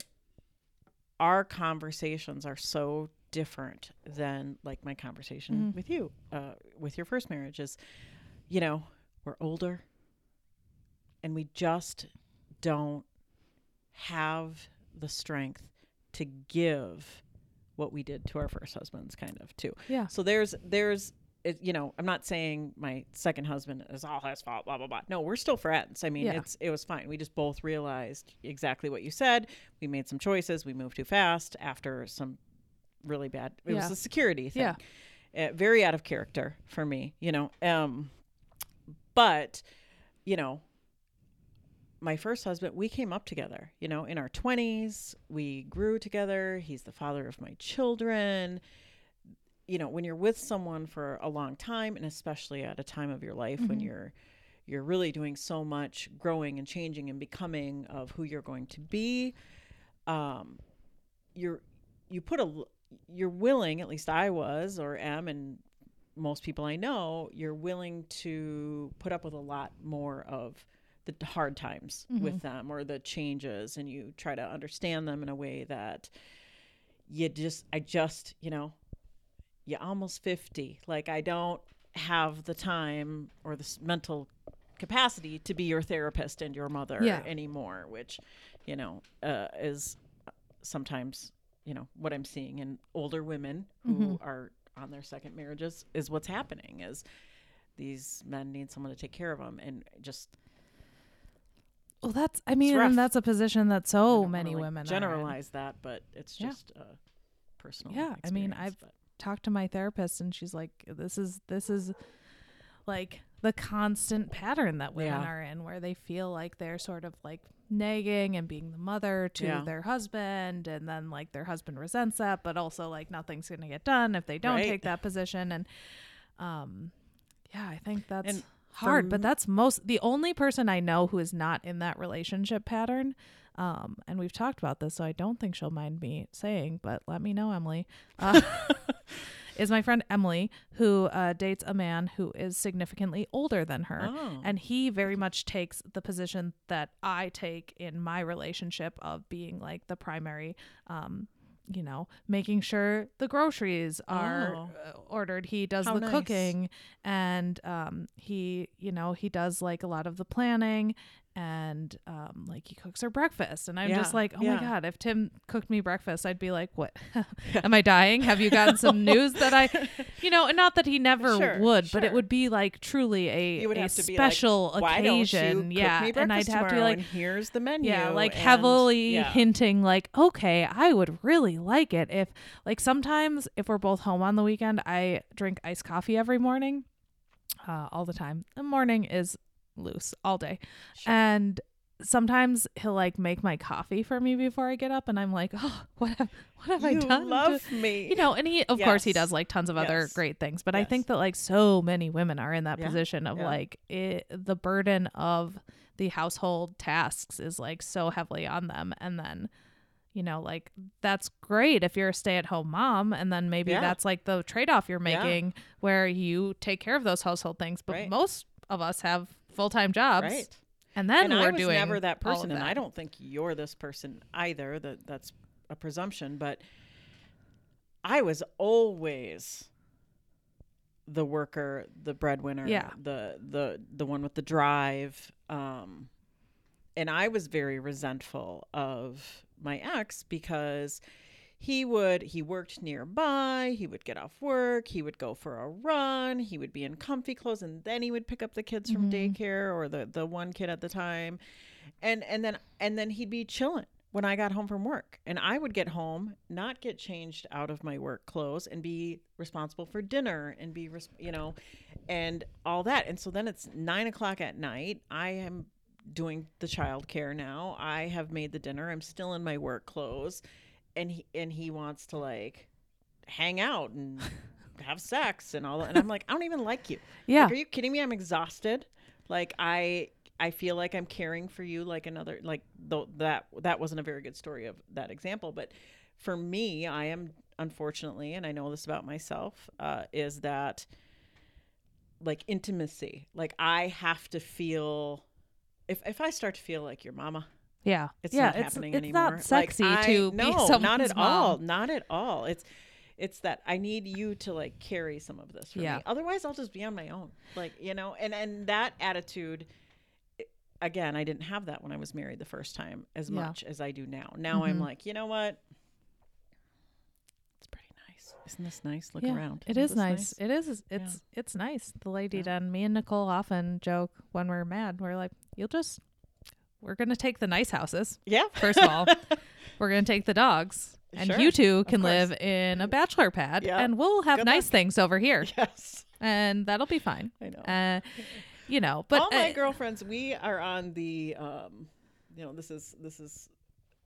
our conversations are so different than like my conversation Mhm. with you uh, with your first marriage is you know we're older and we just don't have the strength to give what we did to our first husbands kind of too Yeah. so there's there's it, you know i'm not saying my second husband is all his fault blah blah blah. No we're still friends. I mean Yeah. it's it was fine. We just both realized exactly what you said. We made some choices. We moved too fast after some really bad it Yeah. was a security thing. Yeah. uh, very out of character for me you know um but you know my first husband we came up together you know in our 20s we grew together. He's the father of my children you know when you're with someone for a long time and especially at a time of your life when Mhm. you're you're really doing so much growing and changing and becoming of who you're going to be um you're you put a you're willing at least i was or am and most people i know you're willing to put up with a lot more of the hard times with them or the changes and you try to understand them in a way that you just i just you know you almost 50 like i don't have the time or the mental capacity to be your therapist and your mother Yeah. anymore which you know uh, is sometimes you know what i'm seeing in older women who Mhm. are on their second marriages is what's happening is these men need someone to take care of them and just Well, that's I mean, and that's a position that so wanna, many like, women generalize that but it's Yeah. just uh, personal Yeah, I mean, I've- but- talked to my therapist and she's like this is this is like the constant pattern that women Yeah. are in where they feel like they're sort of like nagging and being the mother to Yeah. their husband and then like their husband resents that but also like nothing's going to get done if they don't Right. take that position and um yeah i think that's And hard but that's most the only person i know who is not in that relationship pattern um and we've talked about this so i don't think she'll mind me saying but let me know emily [laughs] uh, is my friend Emily, who uh, dates a man who is significantly older than her. Oh. And he very much takes the position that I take in my relationship of being like the primary, um, you know, making sure the groceries are Oh. uh, ordered. He does How the nice. cooking and um, he, you know, he does like a lot of the planning and um, like he cooks her breakfast. And I'm just like, oh yeah. my God, if Tim cooked me breakfast, I'd be like, what? [laughs] Am I dying? Have you gotten some [laughs] news that I, [laughs] you know, and not that he never Sure, would, but it would be like truly a, a be like, special occasion. yeah. and I'd have to be like, here's the menu. yeah, like and- heavily yeah. hinting, like, okay, I would really like it if, like, sometimes if we're both home on the weekend, I drink iced coffee every morning, uh, all the time. The morning is loose all day. Sure. And sometimes he'll like make my coffee for me before I get up, and I'm like, oh, what have, what have I you done? to- love me. you know and he of course he does like tons of other great things but i think that like so many women are in that Yeah. position of Yeah. like it, the burden of the household tasks is like so heavily on them and then you know like that's great if you're a stay-at-home mom and then maybe Yeah. that's like the trade-off you're Yeah. making where you take care of those household things but Right. most of us have full-time jobs right. and then and we're I was doing never that person, and I don't think you're this person either. That that's a presumption, but I was always the worker, the breadwinner, Yeah. the the the one with the drive. Um, and I was very resentful of my ex because he would he worked nearby he would get off work he would go for a run he would be in comfy clothes and then he would pick up the kids from Mhm. daycare or the the one kid at the time. And and then and then he'd be chilling when I got home from work. And I would get home not get changed out of my work clothes and be responsible for dinner and be res- you know and all that. And so then it's nine o'clock at night. I am doing the child care now. I have made the dinner. I'm still in my work clothes and he and he wants to like hang out and [laughs] have sex and all that. And I'm like, I don't even like you. Yeah. Like, are you kidding me? I'm exhausted. Like I I feel like I'm caring for you like another like though that that wasn't a very good story of that example, but for me, I am unfortunately, and I know this about myself, uh, is that like intimacy. Like I have to feel if if I start to feel like your mama, Yeah. it's yeah, not it's, happening it's anymore. It's not sexy like, I, to be no, someone's not at mom. all, not at all. It's it's that I need you to like carry some of this for Yeah. me. Otherwise, I'll just be on my own. Like you know, and and that attitude. Again, I didn't have that when I was married the first time as Yeah. much as I do now. Now I'm Mhm. like, you know what? It's pretty nice. Isn't this nice? Look yeah, around. It Isn't is this nice. It is. It's it's nice. The lady Yeah. done. Me and Nicole often joke when we're mad. We're like, "You'll just, we're gonna take the nice houses Yeah. first of all. [laughs] we're gonna take the dogs, and Sure, you two can live in a bachelor pad, Yeah. and we'll have Good nice luck. things over here, [laughs] yes. and that'll be fine. I know. Uh, you know, but all my uh, girlfriends we are on the um you know this is this is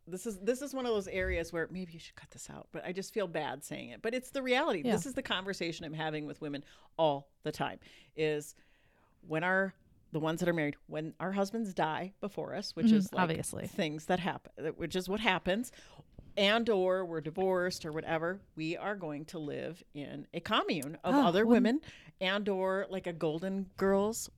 this is this is one of those areas where maybe you should cut this out but i just feel bad saying it but it's the reality Yeah. this is the conversation i'm having with women all the time is when our the ones that are married when our husbands die before us which Mhm, is like obviously. things that happen which is what happens and or we're divorced or whatever we are going to live in a commune of Oh, other women and or like a golden girls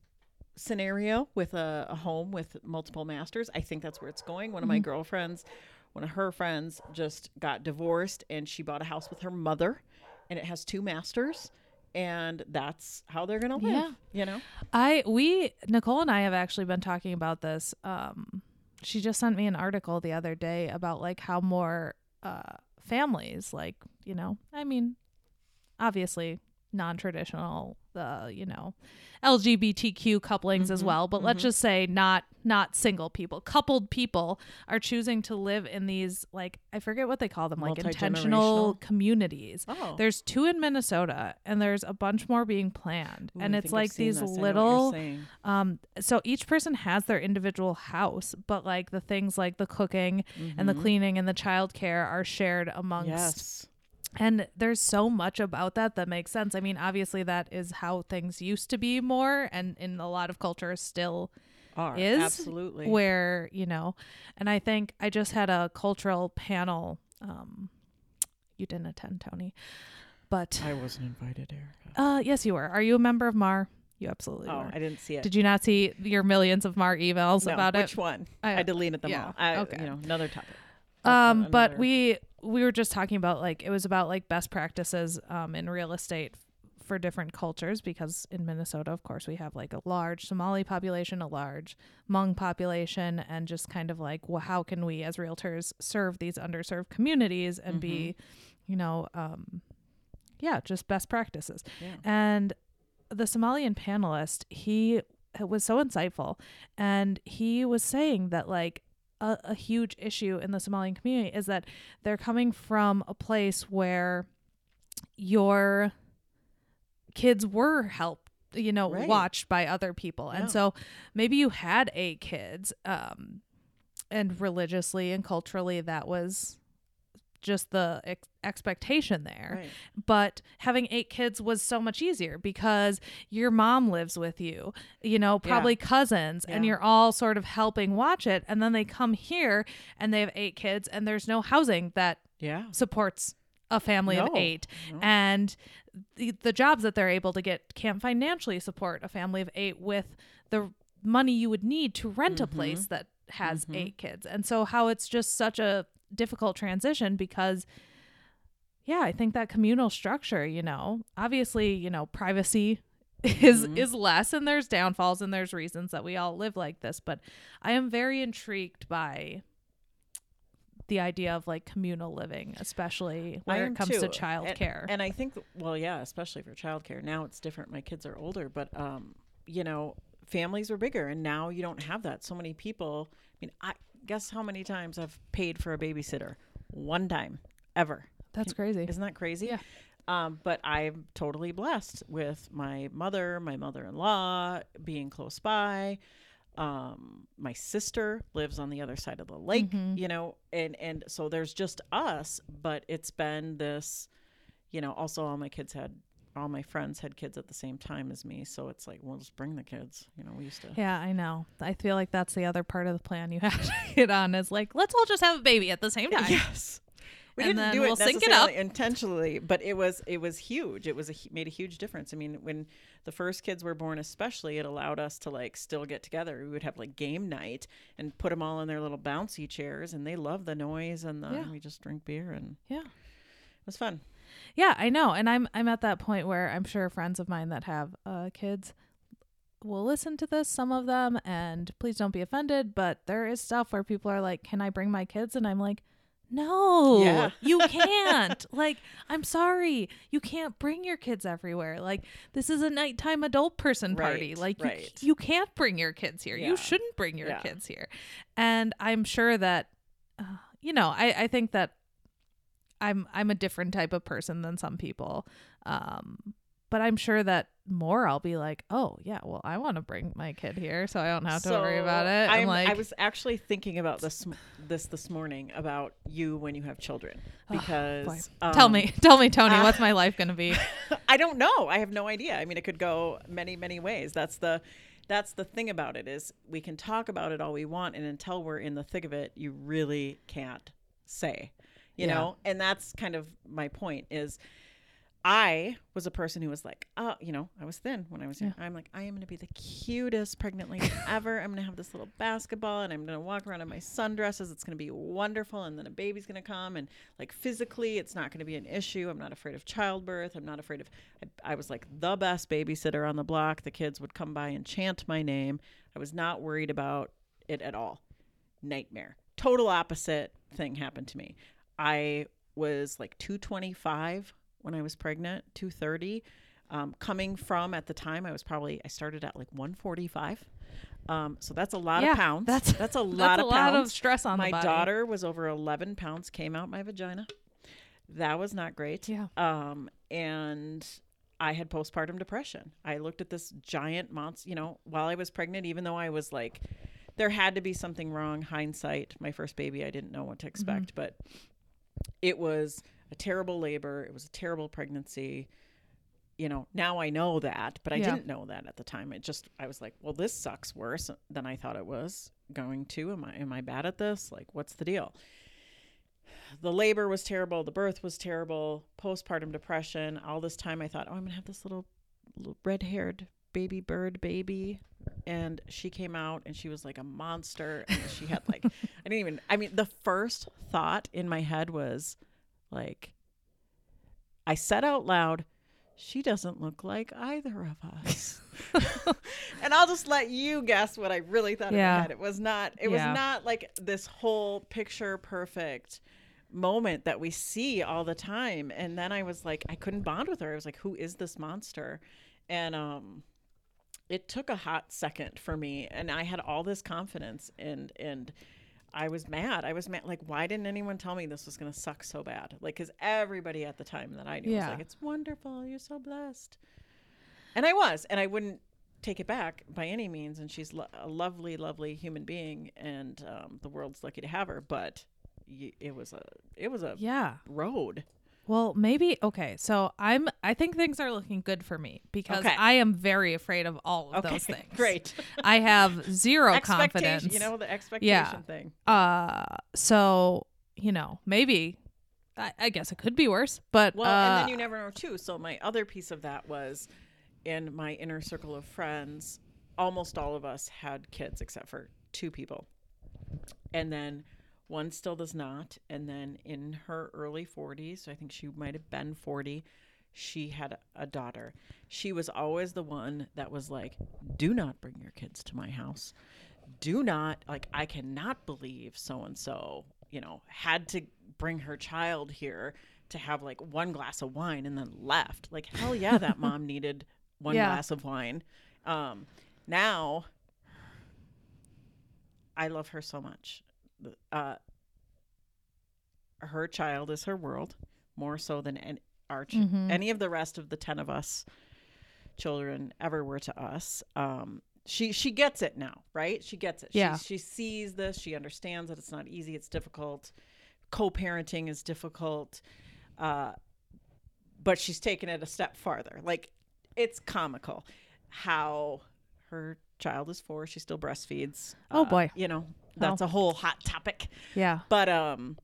scenario with a, a home with multiple masters i think that's where it's going one of my Mm-hmm. girlfriends one of her friends just got divorced and she bought a house with her mother and it has two masters and that's how they're gonna live Yeah. you know I we Nicole and I have actually been talking about this. Um, she just sent me an article the other day about like how more uh families, like you know, I mean, obviously non-traditional, uh, you know, LGBTQ couplings as Mhm, well, but let's mhm. just say not not single people, coupled people are choosing to live in these like I forget what they call them, like intentional communities. oh There's two in Minnesota, and there's a bunch more being planned. Ooh, and I it's I've like these this. I know what you're little, um, so each person has their individual house, but like the things like the cooking and the Mhm. cleaning and the childcare are shared amongst. yes And there's so much about that that makes sense. I mean, obviously that is how things used to be more, and in a lot of cultures still are is absolutely where you know. And I think I just had a cultural panel. Um, you didn't attend, Tony, but I wasn't invited, Erica. uh, yes, you were. Are you a member of MAR? You absolutely Oh, were. I didn't see it. Did you not see your millions of MAR emails no, about which it? Which one? I- I, deleted them yeah, all. I, okay. You know, another topic. Um, but we we were just talking about like it was about like best practices um in real estate for different cultures because in Minnesota, of course, we have like a large Somali population, a large Hmong population, and just kind of like, well, how can we as realtors serve these underserved communities and be, you know, um, yeah, just best practices. Yeah. And the Somalian panelist, he was so insightful. And he was saying that, like, a, a huge issue in the Somalian community is that they're coming from a place where your kids were helped you know Right. watched by other people Yeah. and so maybe you had eight kids um and religiously and culturally that was just the ex- expectation there Right. but having eight kids was so much easier because your mom lives with you you know probably cousins and you're all sort of helping watch it and then they come here and they have eight kids and there's no housing that Yeah. supports a family of eight no. and the, the jobs that they're able to get can't financially support a family of eight with the money you would need to rent a place that has Mhm. eight kids and so how it's just such a difficult transition because yeah i think that communal structure you know obviously you know privacy [laughs] is Mhm. is less and there's downfalls and there's reasons that we all live like this but i am very intrigued by the idea of like communal living especially when it comes too. to And- childcare And, I think, well, yeah, especially for childcare. Now it's different. My kids are older, but um, you know, families are bigger, and now you don't have that. So many people. I mean, I guess how many times I've paid for a babysitter? One time, ever. that's crazy Isn't that crazy? Yeah. Um, but I'm totally blessed with my mother, my mother-in-law being close by. Um, my sister lives on the other side of the lake, Mhm. you know, and and so there's just us. But it's been this, you know. Also, all my kids had all my friends had kids at the same time as me, so it's like, we'll just bring the kids. You know, we used to. Yeah, I know. I feel like that's the other part of the plan you [laughs] have to get on is like, let's all just have a baby at the same time. Yes. We And didn't do we'll it it necessarily up. intentionally, but it was it was huge. It was a, made a huge difference. I mean, when the first kids were born, especially, it allowed us to like still get together. We would have like game night and put them all in their little bouncy chairs, and they love the noise and the Yeah. we just drink beer and Yeah. it was fun. Yeah, I know. And I'm I'm at that point where I'm sure friends of mine that have uh kids will listen to this, some of them, and please don't be offended, but there is stuff where people are like, Can I bring my kids? And I'm like, No, Yeah. you [laughs] can't. like, I'm sorry. You can't bring your kids everywhere. Like, this is a nighttime adult person party. Right, Like, you, you can't bring your kids here. Yeah. You shouldn't bring your Yeah. kids here. And I'm sure that, uh, you know, I, I think that I'm I'm a different type of person than some people. Um but I'm sure that more I'll be like, "Oh, yeah, well, I want to bring my kid here so I don't have to worry about it." I'm, I'm, like I was actually thinking about this this this morning about you when you have children Oh, because Tell um, me, tell me Tony, uh, what's [laughs] my life going to be? I don't know. I have no idea. I mean, it could go many, many ways. That's the that's the thing about it is we can talk about it all we want, and until we're in the thick of it, you really can't say, you Yeah. know. And that's kind of my point. Is I was a person who was like, oh, you know, I was thin when I was young. I'm like, I am going to be the cutest pregnant lady [laughs] ever. I'm going to have this little basketball and I'm going to walk around in my sundresses. It's going to be wonderful. And then a baby's going to come. And like physically, it's not going to be an issue. I'm not afraid of childbirth. I'm not afraid of, I, I was like the best babysitter on the block. The kids would come by and chant my name. I was not worried about it at all. Nightmare. Total opposite thing happened to me. I was like 225 when I was pregnant, 230. Um, coming from at the time, I was probably I started at like 145. Um, so that's a lot Yeah, of pounds. that's- that's a lot That's of a lot pounds. of stress on my the body. daughter was over 11 pounds, came out my vagina. That was not great. Yeah. Um, and I had postpartum depression. I looked at this giant monster, you know, while I was pregnant, even though I was like, there had to be something wrong. Hindsight, my first baby, I didn't know what to expect, but it was a terrible labor. It was a terrible pregnancy. You know, now I know that, but I Yeah. didn't know that at the time. It just, I was like, well, this sucks worse than I thought it was going to. Am I, am I bad at this? Like, what's the deal? the labor was terrible the birth was terrible postpartum depression all this time i thought oh i'm gonna have this little, little red-haired baby bird baby and she came out and she was like a monster and she had like [laughs] i didn't even i mean the first thought in my head was like i said out loud she doesn't look like either of us. [laughs] And i'll just let you guess what i really thought in Yeah. my head. It was not it Yeah. was not like this whole picture perfect moment that we see all the time. And then i was like i couldn't bond with her. I was like who is this monster? And um it took a hot second for me and i had all this confidence and and i was mad i was mad like why didn't anyone tell me this was going to suck so bad like because everybody at the time that i knew Yeah. was like it's wonderful you're so blessed and i was and i wouldn't take it back by any means and she's lo- a lovely lovely human being and um, the world's lucky to have her but y- it was a it was a Yeah. road Well, maybe okay. So I'm I think things are looking good for me because Okay. I am very afraid of all of okay those [laughs] things. great [laughs] I have zero confidence. you know the expectation thing Uh so, you know, maybe I, I guess it could be worse, but Well, uh, and then you never know too. So my other piece of that was in my inner circle of friends, almost all of us had kids except for two people. And then one still does not. And then in her early 40s, I think she might have been 40, she had a daughter. She was always the one that was like, do not bring your kids to my house. Do not, like, I cannot believe so and so, you know, had to bring her child here to have like one glass of wine and then left. Like, hell yeah, that [laughs] mom needed one Yeah. glass of wine. Um, now, I love her so much. Uh, her child is her world more so than any, our ch- Mhm. any of the rest of the 10 of us children ever were to us um she she gets it now right she gets it Yeah. she, she sees this she understands that it's not easy it's difficult co-parenting is difficult uh but she's taken it a step farther. Like it's comical how her child is four. She still breastfeeds. Oh, Uh, boy. you know that's a whole hot topic. Yeah. But um,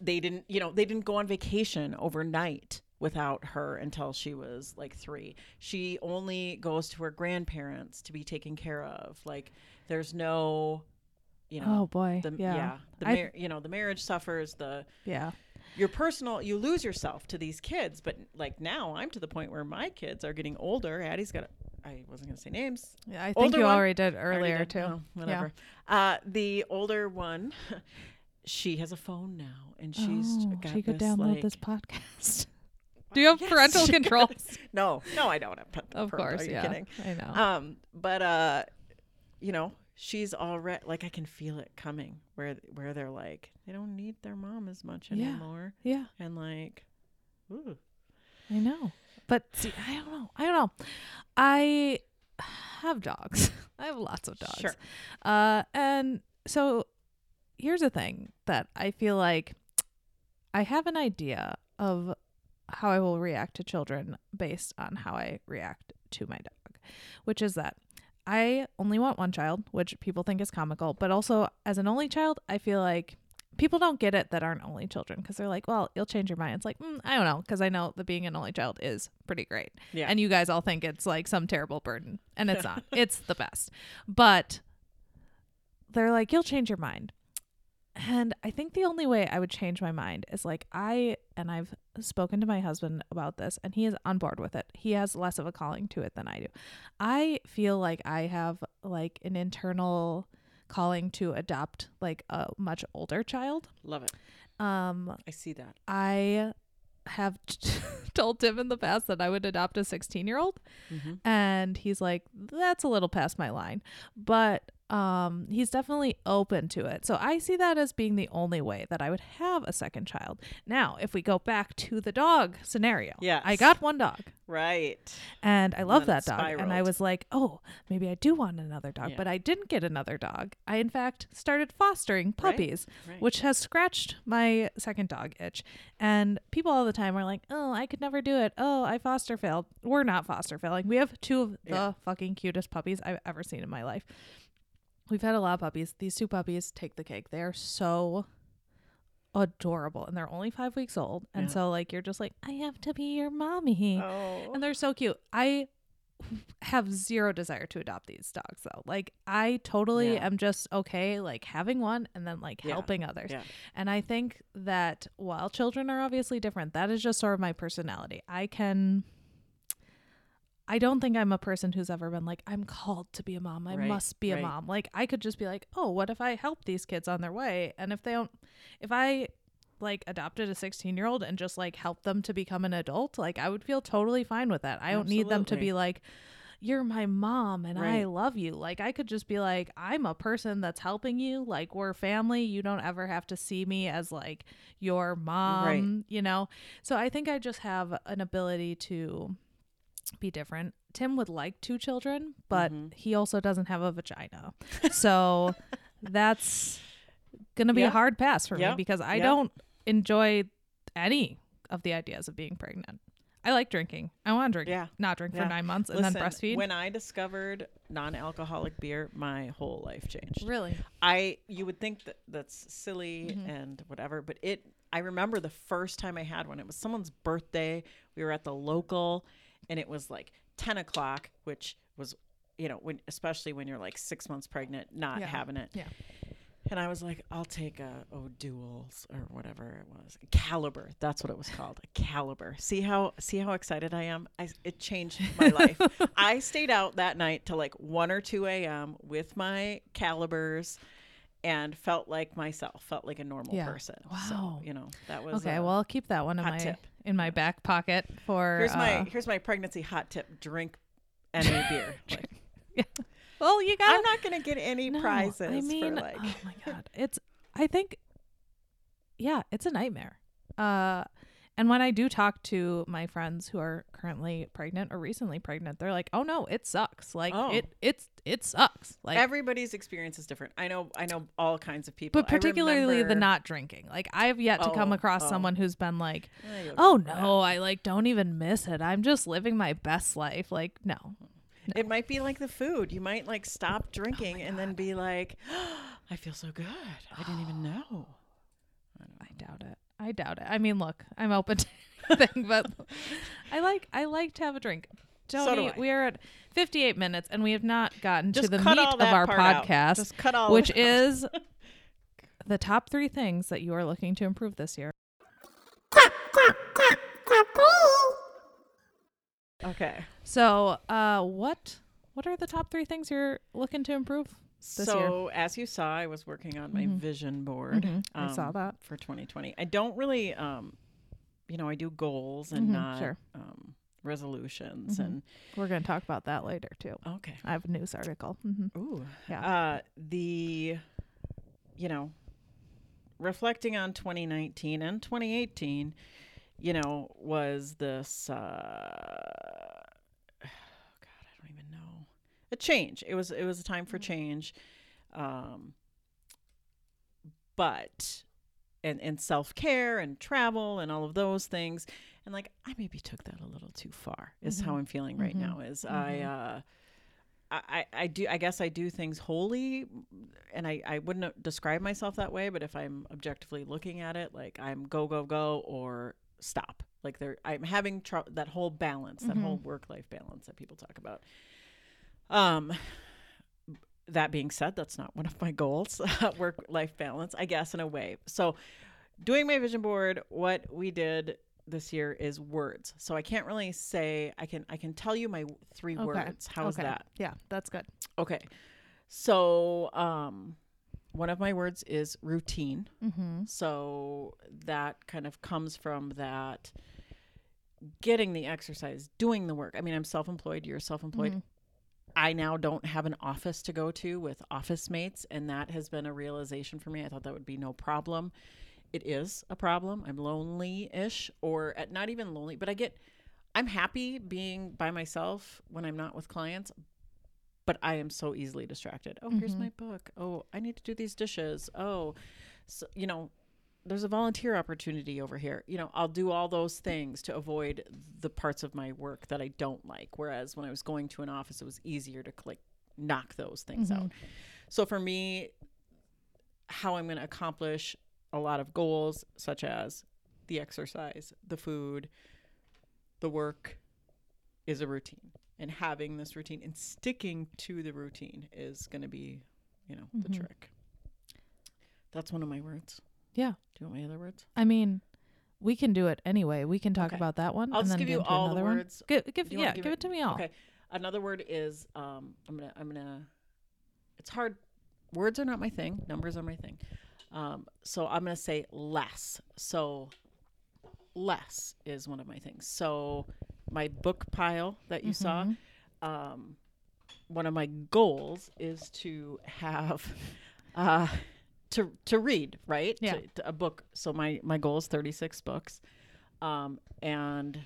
they didn't. You know, they didn't go on vacation overnight without her until she was like three. She only goes to her grandparents to be taken care of. Like there's no, you know. Oh boy. The, yeah. yeah, the mar- you know the marriage suffers the Yeah. your personal you lose yourself to these kids but like now i'm to the point where my kids are getting older addie's got a, i wasn't going to say names Yeah, I think Older you one? already did I already earlier did. too. Oh, whatever uh the older one [laughs] she has a phone now and she's oh, got she could this, download like, this podcast. [laughs] Do you have Yes, parental she could. controls? no no i don't have pa- Of course, are you yeah. kidding I know. um but uh you know she's already like i can feel it coming where where they're like they don't need their mom as much Yeah. anymore yeah, and like ooh. I know. But see, I don't know. I don't know. I have dogs. [laughs] I have lots of dogs. Sure. Uh, and so here's the thing that I feel like I have an idea of how I will react to children based on how I react to my dog, which is that I only want one child, which people think is comical, but also as an only child, I feel like people don't get it that aren't only children because they're like, well, you'll change your mind. It's like, mm, I don't know, because I know that being an only child is pretty great. Yeah. And you guys all think it's like some terrible burden, and it's not. [laughs] it's the best. But they're like, you'll change your mind. And I think the only way I would change my mind is like I and I've spoken to my husband about this and he is on board with it. He has less of a calling to it than I do. I feel like I have like an internal calling to adopt like a much older child. Love it. Um I see that. I have [laughs] told Tim in the past that I would adopt a 16 year old Mm-hmm. and he's like that's a little past my line but um he's definitely open to it so i see that as being the only way that i would have a second child now if we go back to the dog scenario Yes. i got one dog Right. and i love that dog and i was like oh maybe i do want another dog Yeah. but i didn't get another dog i in fact started fostering puppies Right. which has scratched my second dog itch. And people all the time are like, "Oh, I could never do it. Oh, I foster failed." We're not foster failing. We have two of the Yeah. fucking cutest puppies I've ever seen in my life. We've had a lot of puppies. These two puppies take the cake. They are so adorable, and they're only five weeks old. And Yeah. so, like, you're just like, "I have to be your mommy." Oh. and they're so cute. I have zero desire to adopt these dogs though. Like I totally Yeah. am just okay like having one and then like Yeah. helping others. Yeah. And I think that while children are obviously different, that is just sort of my personality. I can I don't think I'm a person who's ever been like I'm called to be a mom. I Right, must be a mom. Like I could just be like, "Oh, what if I help these kids on their way?" And if they don't if I like adopted a 16 year old and just like help them to become an adult like i would feel totally fine with that. I don't need them to be like you're my mom and i love you. Like i could just be like i'm a person that's helping you. Like we're family. You don't ever have to see me as like your mom you know? So i think i just have an ability to be different tim would like two children but Mhm. he also doesn't have a vagina so [laughs] that's gonna be a hard pass for Yeah. me because I Yeah. don't enjoy any of the ideas of being pregnant. I like drinking. I want to drink, Yeah. not drink Yeah. for nine months and Listen, then breastfeed. When I discovered non-alcoholic beer, my whole life changed. really? I you would think that that's silly Mhm. and whatever, but it I remember the first time I had one. It was someone's birthday. We were at the local, and it was like ten o'clock, which was you know when especially when you're like six months pregnant, not Yeah. having it. Yeah. And I was like, I'll take a O'Doul's or whatever it was, Kaliber. That's what it was called, a Kaliber. See how see how excited I am. I, it changed my life. [laughs] I stayed out that night till like one or two a.m. with my Kalibers, and felt like myself. Felt like a normal Yeah. person. Wow. So you know that was Okay, well, I'll keep that one in my tip. in my back pocket for. here's my uh, here's my pregnancy hot tip: drink any [laughs] beer. Like, [laughs] well, you got. I'm not gonna get any no, prizes I mean, for like. oh my god, it's. I think, yeah, it's a nightmare. Uh, And when I do talk to my friends who are currently pregnant or recently pregnant, they're like, "Oh no, it sucks. Like Oh. it it's it sucks." Like Everybody's experience is different. I know I know all kinds of people. but I particularly the not drinking. Like I have yet to come Oh, across oh. someone who's been like, "Oh no, I like don't even miss it. I'm just living my best life." Like, no. It might be like the food. You might like stop oh drinking and then be like, [gasps] I feel so good. I didn't even know. [gasps] I doubt it. I doubt it. I mean, look, I'm open [laughs] to anything, but I like I like to have a drink. So do we are at 58 minutes and we have not gotten Just to the meat of our podcast, Just cut all which of it out. is [laughs] the top three things that you are looking to improve this year. okay. So, uh, what what are the top three things you're looking to improve? This year. so as you saw, I was working on my Mhm. vision board. Mhm, I saw um, that. for 2020. I don't really, um, you know, I do goals and Mhm, not sure. um, resolutions. Mhm. And We're going to talk about that later too. okay, I have a news article. hmm ooh, Yeah. uh, the, you know, reflecting on 2019 and 2018, you know, was this. Uh, God, I don't even know. A change. It was. It was a time for change. Um, but and and self-care and travel and all of those things and like i maybe took that a little too far is how Mhm. i'm feeling right Mhm. now is i Mhm. uh I, I I do I guess I do things wholly and I, I wouldn't describe myself that way, but if I'm objectively looking at it, like I'm go go go or stop. Like there I'm having tr- that whole balance, that whole Mhm. work life balance that people talk about. Um that being said, that's not one of my goals, [laughs] work life balance, I guess, in a way. So, doing my vision board, what we did this year is words. So I can't really say I can I can tell you my three Okay. words. How's okay. that? Yeah, that's good. Okay. So, um one of my words is routine. Mm-hmm. So that kind of comes from that getting the exercise, doing the work. I mean, I'm self-employed, you're self-employed. Mhm. I now don't have an office to go to with office mates, and that has been a realization for me. I thought that would be no problem. It is a problem. I'm lonely ish, or at not even lonely, but I get, I'm happy being by myself when I'm not with clients, but I am so easily distracted. Oh, here's Mhm. my book. Oh, I need to do these dishes. Oh, so, you know, there's a volunteer opportunity over here. You know, I'll do all those things to avoid the parts of my work that I don't like. Whereas when I was going to an office, it was easier to like knock those things Mhm. out. So for me, how I'm going to accomplish a lot of goals, such as the exercise, the food, the work, is a routine. And having this routine and sticking to the routine is going to be, you know, the Mhm. trick. That's one of my words. Yeah. Do you want my other words? I mean, we can do it anyway. We can talk Okay. about that one. I'll and just then give get you into all the another one. words. Give, give, Do you wanna yeah, give give, it- it to me all. Okay. Another word is um I'm gonna I'm gonna it's hard words are not my thing, numbers are my thing. Um so I'm gonna say less. So less is one of my things. So my book pile that you saw, Mhm. um one of my goals is to have [laughs] uh to to read, right? Yeah. To, to a book. So my my goal is 36 books. Um and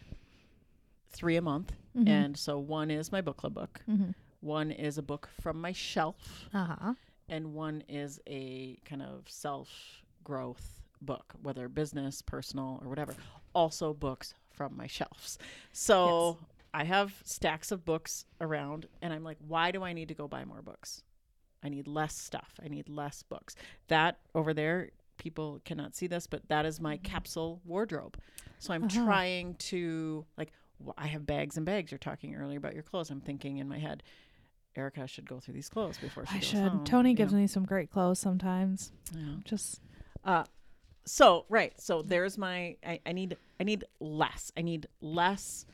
3 a month. Mhm. And so one is my book club book. Mhm. One is a book from my shelf Uh-huh. and one is a kind of self growth book, whether business, personal, or whatever. Also, books from my shelves. So I have stacks of books around, and I'm like, why do I need to go buy more books? I need less stuff. I need less books. That over there, people cannot see this, but that is my capsule wardrobe. So I'm Uh-huh. trying to, like, I have bags and bags. You're talking earlier about your clothes. I'm thinking in my head, Erica should go through these clothes before she I should. home, Tony gives know? me some great clothes sometimes. Yeah. Just Uh, so right. So there's my. I, I need. I need less. I need less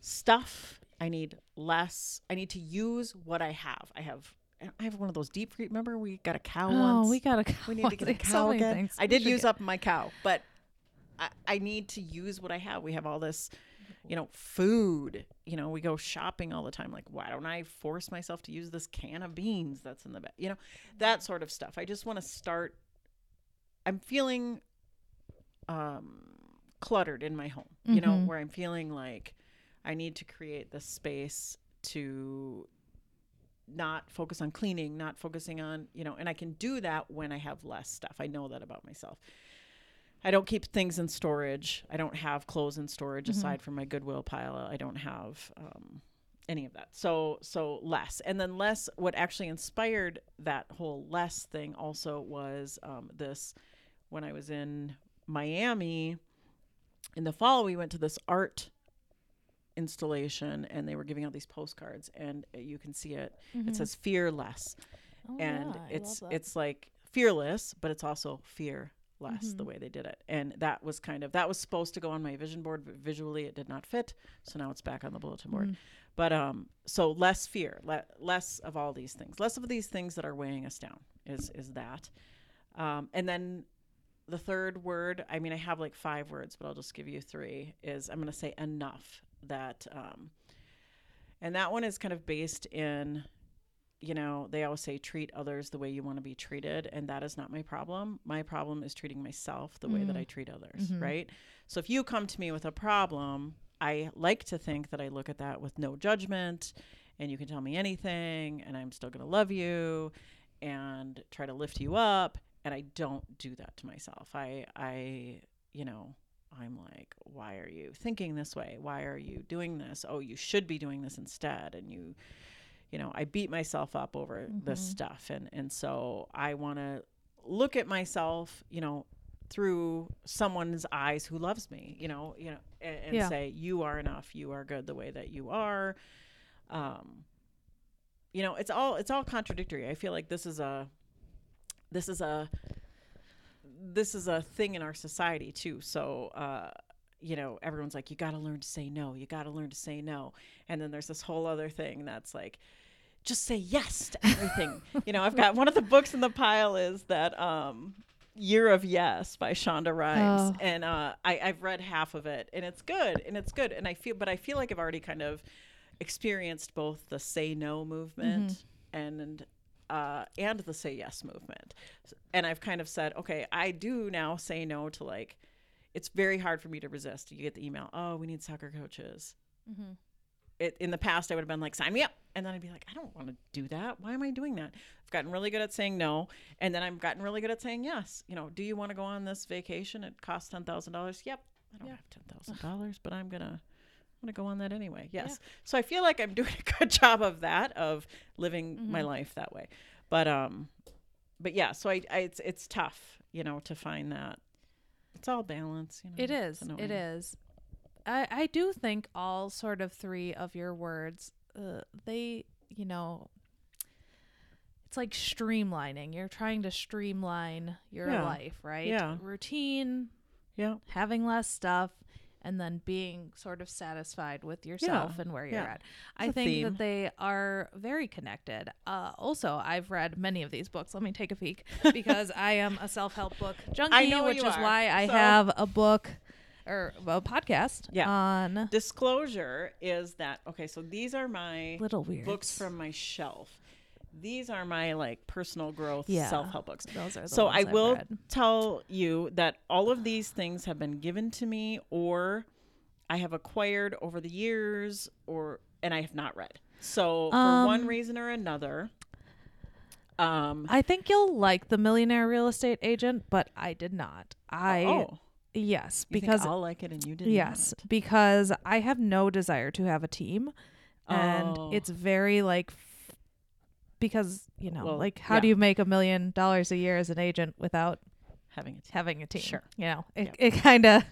stuff. I need less. I need to use what I have. I have. I have one of those deep free. Remember we got a cow oh, once. we got to we need to get a [laughs] cow many again. things. I did use get- up my cow, but I, I need to use what I have. We have all this, you know, food. You know, we go shopping all the time. Like, why don't I force myself to use this can of beans that's in the bag? You know, that sort of stuff. I just want to start. I'm feeling um cluttered in my home. You know, Mhm. where I'm feeling like I need to create the space to not focus on cleaning, not focusing on, you know, and I can do that when I have less stuff. I know that about myself. I don't keep things in storage. I don't have clothes in storage Mhm. aside from my Goodwill pile. I don't have um, any of that. So so less, and then less. What actually inspired that whole less thing also was um, this. When I was in Miami in the fall, we went to this art installation, and they were giving out these postcards, and you can see it. Mhm. It says fearless. Oh, and yeah, it's it's like fearless but it's also fear less the Mhm. way they did it and that was kind of that was supposed to go on my vision board but visually it did not fit so now it's back on the bulletin board Mhm. but um so less fear le- less of all these things less of these things that are weighing us down is is that um and then the third word i mean i have like five words but i'll just give you three is i'm going to say enough that um and that one is kind of based in you know, they always say treat others the way you want to be treated, and that is not my problem. My problem is treating myself the way that Mm. I treat others, Mhm. right? So if you come to me with a problem, I like to think that I look at that with no judgment, and you can tell me anything, and I'm still going to love you and try to lift you up, and I don't do that to myself. I I, you know, I'm like, why are you thinking this way? Why are you doing this? Oh, you should be doing this instead, and you you know, I beat myself up over this Mhm. stuff. And, and so I want to look at myself, you know, through someone's eyes who loves me, you know, you know, and, and Yeah. say, you are enough. You are good the way that you are. Um, you know, it's all, it's all contradictory. I feel like this is a, this is a, this is a thing in our society too. So, uh, you know, everyone's like, you got to learn to say no. You got to learn to say no. And then there's this whole other thing that's like, just say yes to everything. [laughs] you know, I've got one of the books in the pile is that um, Year of Yes by Shonda Rhimes, Oh. and uh, I, I've read half of it, and it's good, and it's good, and I feel, but I feel like I've already kind of experienced both the say no movement and uh, and the say yes movement, and I've kind of said, okay, I do now say no to like. It's very hard for me to resist. You get the email, oh, we need soccer coaches Mhm. it, in the past I would have been like, sign me up. And then I'd be like, I don't want to do that. Why am I doing that? I've gotten really good at saying no. And then I've gotten really good at saying yes. You know, do you want to go on this vacation? It costs $10,000. Yep. I don't Yeah. have $10,000, but I'm going to. I'm gonna go on that anyway. Yes. So I feel like I'm [laughs] doing a good job of that, of living my Mhm. life that way. But um, but yeah. So I, I it's it's tough, you know, to find that. It's all balance. You know. It is. It is. I I do think all sort of three of your words, uh, they you know, it's like streamlining. You're trying to streamline your Yeah. life, right? Yeah. Routine, Yeah. having less stuff, and then being sort of satisfied with yourself and where you're yeah. at. I think theme. that they are very connected. Uh, also, I've read many of these books. Let me take a peek [laughs] because I am a self help book junkie, know which is are. why I So- have a book or a podcast Yeah. on Disclosure is that okay? So these are my Little Weirds. books from my shelf. These are my like personal growth Yeah. self help books. Those are So I I've will read. tell you that all of these things have been given to me or I have acquired over the years or and I have not read. So for one Um, reason or another, um I think you'll like the Millionaire Real Estate Agent, but I did not. I oh, yes you because I'll like it and you didn't yes because I have no desire to have a team, and Oh. it's very like because you know Well, like how yeah. do you make a million dollars a year as an agent without having it. having a team? Sure. you know it Yeah. it kind of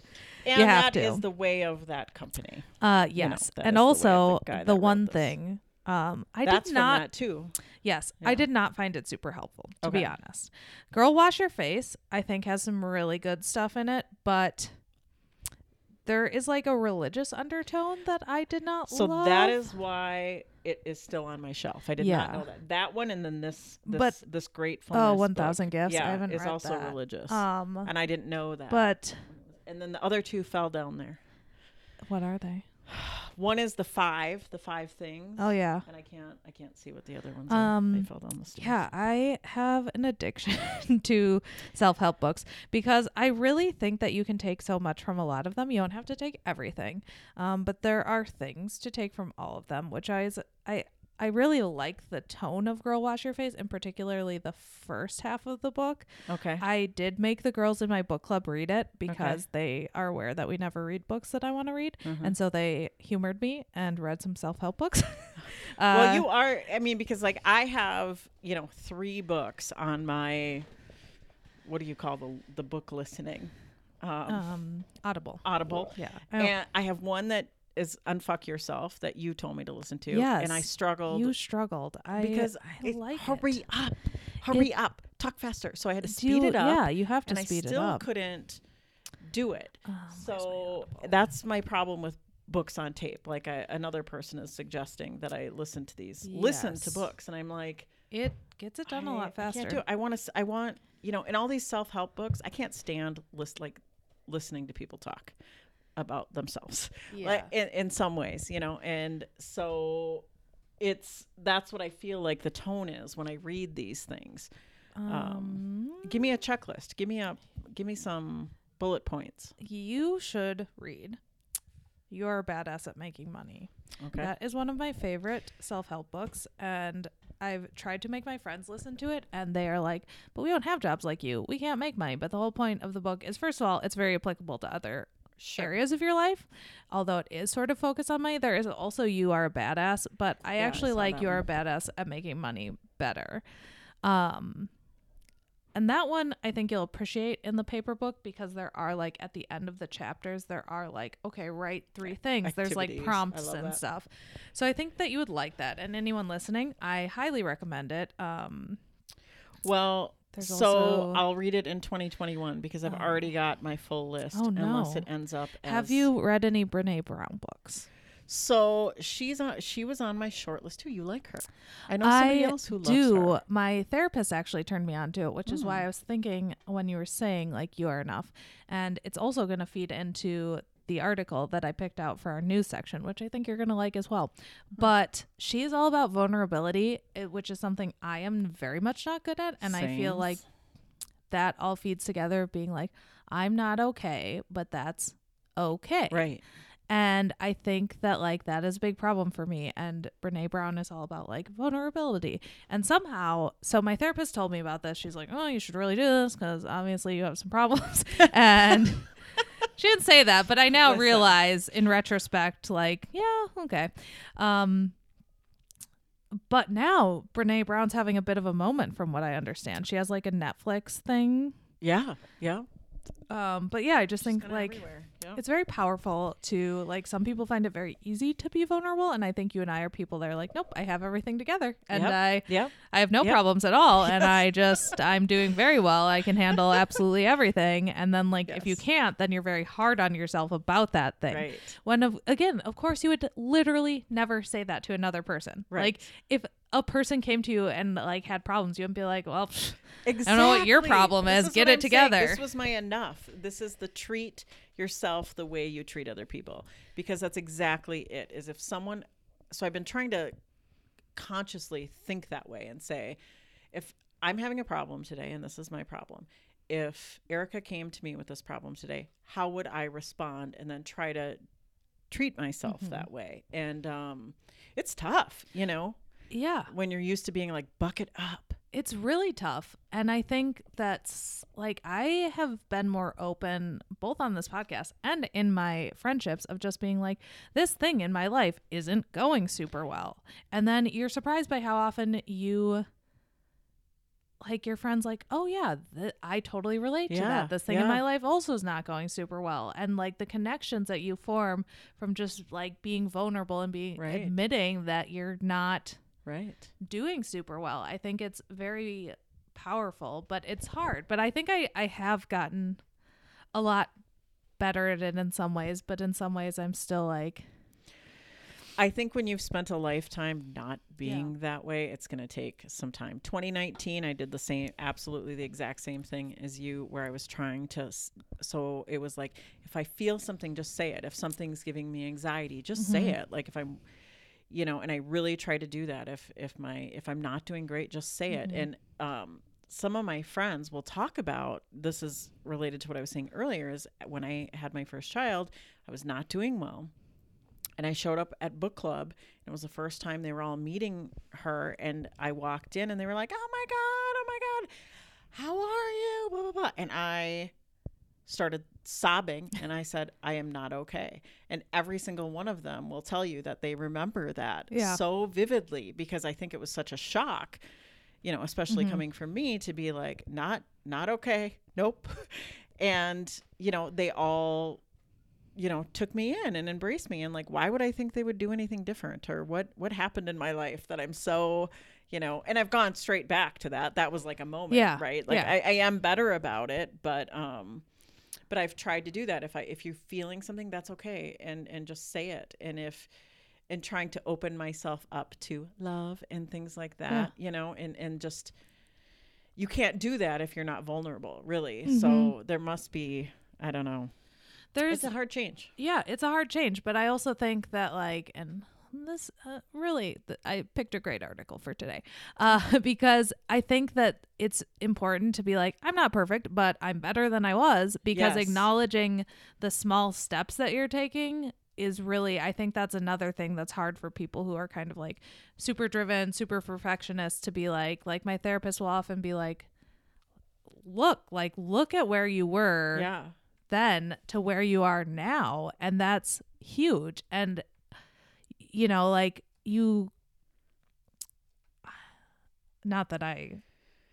And You have that is to. the way of that company. uh You know, yes, and is also the the, one thing. Um, I That's did not too. Yes, Yeah. I did not find it super helpful, to be honest. Girl Wash Your Face, I think, has some really good stuff in it, but there is like a religious undertone that I did not So love. that is why it is still on my shelf. I did not know that. That one and then this this But- this great Oh, 1000 Gifts. Yeah, I Yeah, haven't is read also that. religious. Um, and I didn't know that. but and then the other two fell down there. what are they? One is the five, the five things. Oh yeah. And I can't I can't see what the other ones are. They Um, fell down the stairs. Yeah, I have an addiction [laughs] to self help books because I really think that you can take so much from a lot of them. You don't have to take everything, um, but there are things to take from all of them, which I is I I really like the tone of Girl Wash Your Face, and particularly the first half of the book. Okay. I did make the girls in my book club read it because they are aware that we never read books that I want to read, Mhm. and so they humored me and read some self help books. [laughs] [laughs] well, Uh, you are. I mean, because like I have, you know, three books on my. What do you call the the book listening? Um, um, Audible. Audible. Yeah, And I have one that is Unfuck Yourself that you told me to listen to. Yes, And I Yes, struggled You struggled. I because I it- like hurry it. up, hurry up, talk faster. So I had to speed it up. Yeah, you have to and speed I still it up. couldn't do it. Oh, my So oh. that's my problem with books on tape. Like I, another person is suggesting that I listen to these, listen to books, and I'm like, it gets it done a I- lot faster. I can't do it. I want to. I want you know, in all these self help books, I can't stand list like listening to people talk about themselves. Yeah. Like in, in some ways, you know, and so it's that's what I feel like the tone is when I read these things. um, Give me a checklist. Give me a give me some bullet points. you should read. You're a badass at making money. Okay. That is one of my favorite self help books, and I've tried to make my friends listen to it, and they are like, "But we don't have jobs like you. We can't make money." But the whole point of the book is, first of all, it's very applicable to other Sure. areas of your life. Although it is sort of focused on money, there is also you are a badass, but I Yeah, actually saw like you are a badass at making money better. Um and that one I think you'll appreciate in the paper book because there are like at the end of the chapters there are like okay write three things there's like prompts and that. stuff so I think that you would like that and anyone listening I highly recommend it um Well, There's so also- I'll read it in 2021 because I've Oh. already got my full list. Oh, no. Unless it ends up. have you read any Brene Brown books So she's on. She was on my short list too. You like her? I know somebody I else who loves do. My therapist actually turned me on to it, which is why Mm. I was thinking when you were saying like you are enough, and it's also going to feed into the article that I picked out for our news section, which I think you're going to like as well. But she is all about vulnerability, eh, which is something I am very much not good at, and I feel like that all feeds together of being like I'm not okay, but that's okay. Right. And I think that like that is a big problem for me. And Brene Brown is all about like vulnerability. And somehow, so my therapist told me about this. She's like, "Oh, you should really do this because obviously you have some problems." [laughs] and she didn't say that, but I now Listen. realize in retrospect, like, yeah, okay. Um, but now Brene Brown's having a bit of a moment, from what I understand. She has like a Netflix thing. Yeah. Yeah. Um, but yeah, I just She's think like. Yeah. it's very powerful to like some people find it very easy to be vulnerable and i think you and i are people that are like nope i have everything together and Yep. i Yep. i have no Yep. problems at all and i [laughs] just i'm doing very well i can handle absolutely everything and then like if you can't then you're very hard on yourself about that thing Right. when of again of course you would literally never say that to another person Right. like if a person came to you and like had problems you wouldn't be like well Exactly. I don't know what your problem This is. Get it I'm saying. together. This was my enough. This is the treat yourself the way you treat other people because that's exactly it. Is if someone so I've been trying to consciously think that way and say if I'm having a problem today and this is my problem. If Erica came to me with this problem today, how would I respond and then try to treat myself Mhm. that way? And um it's tough, you know, yeah. when you're used to being like bucket up. it's really tough and i think that's like i have been more open both on this podcast and in my friendships of just being like this thing in my life isn't going super well. And then you're surprised by how often you like your friends like oh yeah th- i totally relate to that. This thing in my life also is not going super well. And like the connections that you form from just like being vulnerable and being Right. admitting that you're not Right. doing super well. I think it's very powerful, but it's hard. But I think I I have gotten a lot better at it in some ways, but in some ways I'm still like I think when you've spent a lifetime not being that way, it's going to take some time. 2019, I did the same, absolutely the exact same thing as you, where I was trying to. So it was like, if I feel something, just say it. If something's giving me anxiety, just say mm-hmm. it. Like if I'm, you know, and I really try to do that. If if my if I'm not doing great, just say it. And um, some of my friends will talk about this is related to what I was saying earlier. Is when I had my first child, I was not doing well and I showed up at book club. And it was the first time they were all meeting her, and I walked in, and they were like, "Oh my god, oh my god, how are you?" Blah blah blah, and I started sobbing, and I said, "I am not okay." And every single one of them will tell you that they remember that Yeah. so vividly because I think it was such a shock, you know, especially Mhm. coming from me to be like, "Not, not okay, nope," [laughs] and you know, they all you know took me in and embraced me and like why would i think they would do anything different or what what happened in my life that i'm so you know and i've gone straight back to that that was like a moment Yeah, right like yeah. I, I am better about it but um but i've tried to do that. If i if you're feeling something that's okay and and just say it. And if and trying to open myself up to love and things like that you know and and just you can't do that if you're not vulnerable really. So Mhm. there must be i don't know. There's it's a hard change. Yeah, it's a hard change, but I also think that like and this uh, really th- I picked a great article for today. Uh [laughs] because I think that it's important to be like I'm not perfect, but I'm better than I was because Yes. acknowledging the small steps that you're taking is really I think that's another thing that's hard for people who are kind of like super driven, super perfectionist to be like like my therapist will often be like look, like look at where you were yeah then to where you are now and that's huge and you know like you not that I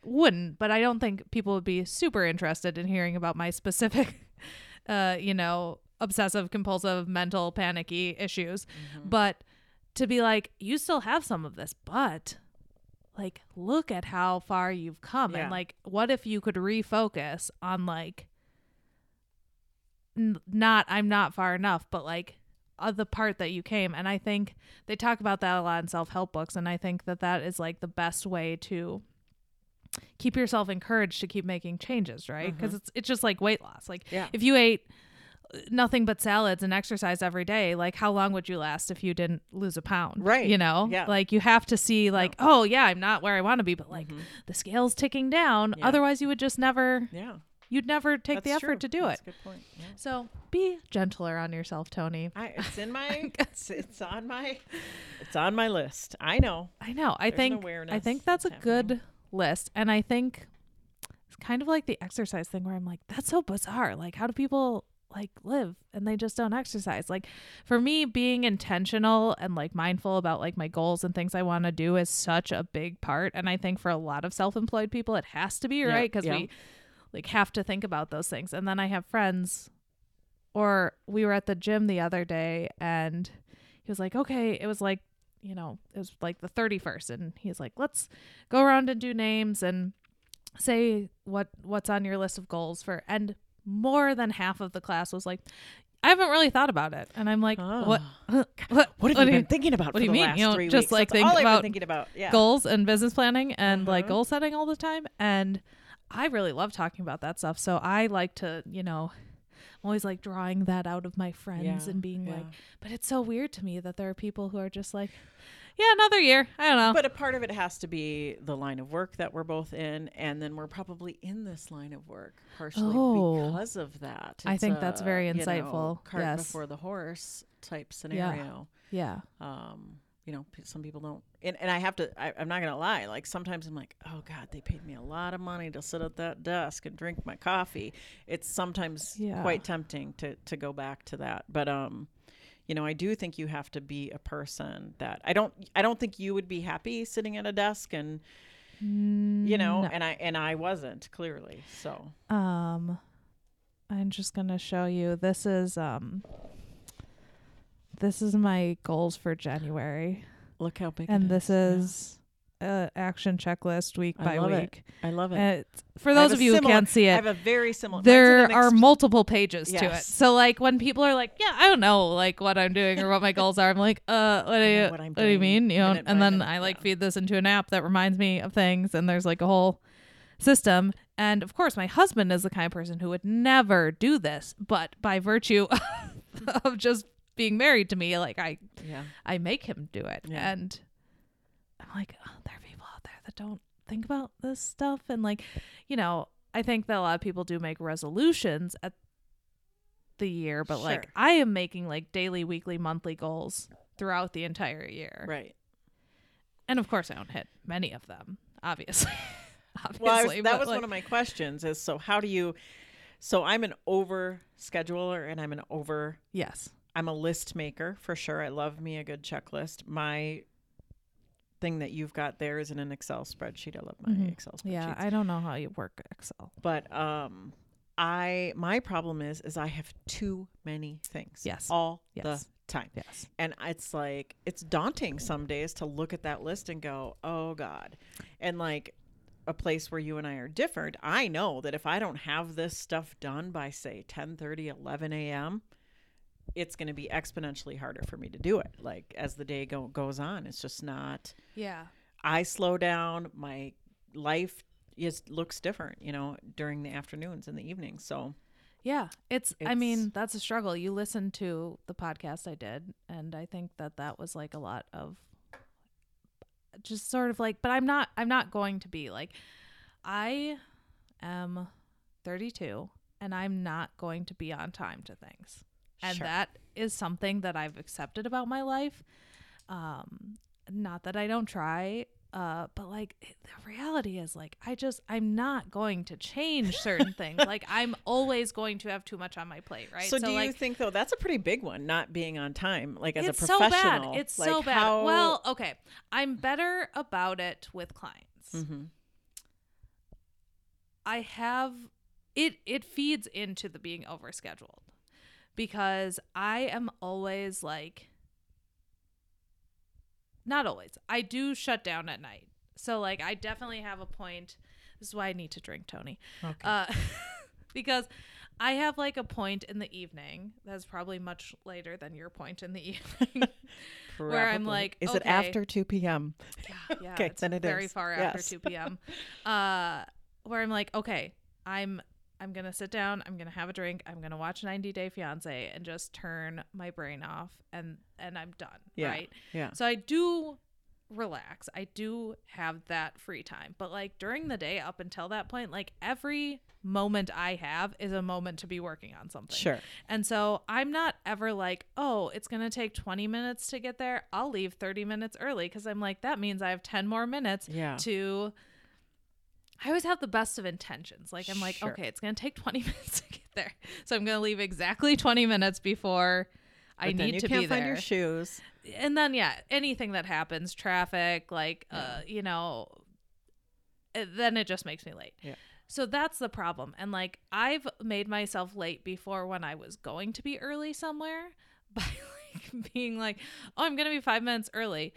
wouldn't but I don't think people would be super interested in hearing about my specific [laughs] uh you know obsessive compulsive mental panicky issues. But to be like you still have some of this but like look at how far you've come. Yeah. and like what if you could refocus on like n- not I'm not far enough, but like uh, the part that you came. And I think they talk about that a lot in self help books, and I think that that is like the best way to keep yourself encouraged to keep making changes, right? Because it's it's just like weight loss. Like Yeah. if you ate uh, nothing but salads and exercise every day like how long would you last if you didn't lose a pound Right. you know Yeah. like you have to see like oh yeah i'm not where i want to be but like the scale's ticking down Mm-hmm. Yeah. otherwise you would just never Yeah. You'd never take the that's effort true. to do That's it a good point. Yeah. so be gentler on yourself, Tony. I, it's in [laughs] my it's, it's on my it's on my list. I know. I know. I There's an think I think that's a that's good list, and I think it's kind of like the exercise thing where I'm like, that's so bizarre. Like, how do people like live and they just don't exercise? Like, for me, being intentional and like mindful about like my goals and things I want to do is such a big part, and I think for a lot of self-employed people, it has to be Yeah, right because yeah. we like have to think about those things. And then I have friends or we were at the gym the other day and he was like, okay, it was like, you know, it was like the 31st. And he's like, let's go around and do names and say what what's on your list of goals for and more than half of the class was like I haven't really thought about it. And I'm like, what [laughs] what What have what you been you- thinking about what for do you the mean? You don't just, weeks? like, think about thinking about. Yeah. goals and business planning and like Uh-huh. goal setting all the time and I really love talking about that stuff. So I like to, you know, I'm always like drawing that out of my friends Yeah, and being yeah. like, but it's so weird to me that there are people who are just like, yeah, another year. I don't know. But a part of it has to be the line of work that we're both in, and then we're probably in this line of work partially Oh. because of that. I It's think that's a, very you know, insightful. cart Yes. before the horse type scenario. yeah. Um, you know, p- some people don't, and, and I have to. I, I'm not gonna lie. Like sometimes I'm like, oh God, they paid me a lot of money to sit at that desk and drink my coffee. It's sometimes Yeah. quite tempting to to go back to that, but um, you know, I do think you have to be a person that I don't. I don't think you would be happy sitting at a desk and you know, No. and I and I wasn't clearly. So Um, I'm just gonna show you. This is um, this is my goals for January, look how big. and it this Yeah. is a action checklist week I by love it. week. I love it. For those of you who can't see it, I it, have a very similar. there are multiple pages to it. So like when people are like, "Yeah, I don't know like what I'm doing or what my goals are," I'm like, "Uh, what do you what I'm what do you mean?" You know, and then I like yeah. feed this into an app that reminds me of things, and there's like a whole system. And of course, my husband is the kind of person who would never do this, but by virtue [laughs] of just being married to me, like I Yeah. I make him do it. Yeah. And I'm like, oh, there are people out there that don't think about this stuff. And like, you know, I think that a lot of people do make resolutions at the year, but like I am making like daily, weekly, monthly goals throughout the entire year. Right. And of course I don't hit many of them, obviously. [laughs] obviously. Well, was, that was like, one of my questions. Is so how do you? So I'm an over scheduler and I'm an over. Yes. I'm a list maker for sure. I love me a good checklist. My thing that you've got there is in an Excel spreadsheet. I love my Mhm. Excel spreadsheet. Yeah, I don't know how you work Excel. but um I my problem is is I have too many things. Yes. All Yes. the time. Yes. And it's like it's daunting some days to look at that list and go, "Oh god." And like a place where you and I are different, I know that if I don't have this stuff done by say 10:30, 11 a.m., it's going to be exponentially harder for me to do it. Like as the day go, goes on, it's just not Yeah. I slow down, my life is looks different, you know, during the afternoons and the evenings. So, Yeah, it's, I mean, that's a struggle. You listen to the podcast I did, and I think that that was like a lot of just sort of like, but I'm not, I'm not going to be like, I am 32 and I'm not going to be on time to things. And Sure. that is something that I've accepted about my life. Um, not that I don't try, uh, but like it- the reality is like I just I'm not going to change certain [laughs] things. Like I'm always going to have too much on my plate, right? so, do you think though that's a pretty big one, not being on time, like as it's a so bad. professional? It's like so bad. how- Well, okay. I'm better about it with clients. Mhm. I have it it feeds into the being overscheduled because I am always like not always. I do shut down at night. So like I definitely have a point. This is why I need to drink Tony. Okay. Uh [laughs] because I have like a point in the evening that's probably much later than your point in the [laughs] evening. where I'm like, is it after 2 p.m.? Yeah, [laughs] yeah. Okay, it's then it very is. far after 2 p.m. Uh, where I'm like, okay, I'm I'm gonna sit down, I'm gonna have a drink, I'm gonna watch 90 Day Fiance, and just turn my brain off, and and I'm done. Yeah. Right. Yeah. So I do relax. I do have that free time, but like during the day up until that point, like every moment I have is a moment to be working on something. Sure. And so I'm not ever like, oh, it's going to take 20 minutes to get there. I'll leave 30 minutes early because I'm like, that means I have 10 more minutes Yeah. to. I always have the best of intentions. Like, I'm like, Sure. okay, it's going to take 20 [laughs] minutes to get there. So I'm going to leave exactly 20 minutes before I But then need you to can't be find your shoes. and then, yeah, anything that happens, traffic, like, uh, you know, uh, then it just makes me late. Yeah. So that's the problem. And like I've made myself late before when I was going to be early somewhere [laughs] by like being like, "Oh, I'm going to be 5 minutes early.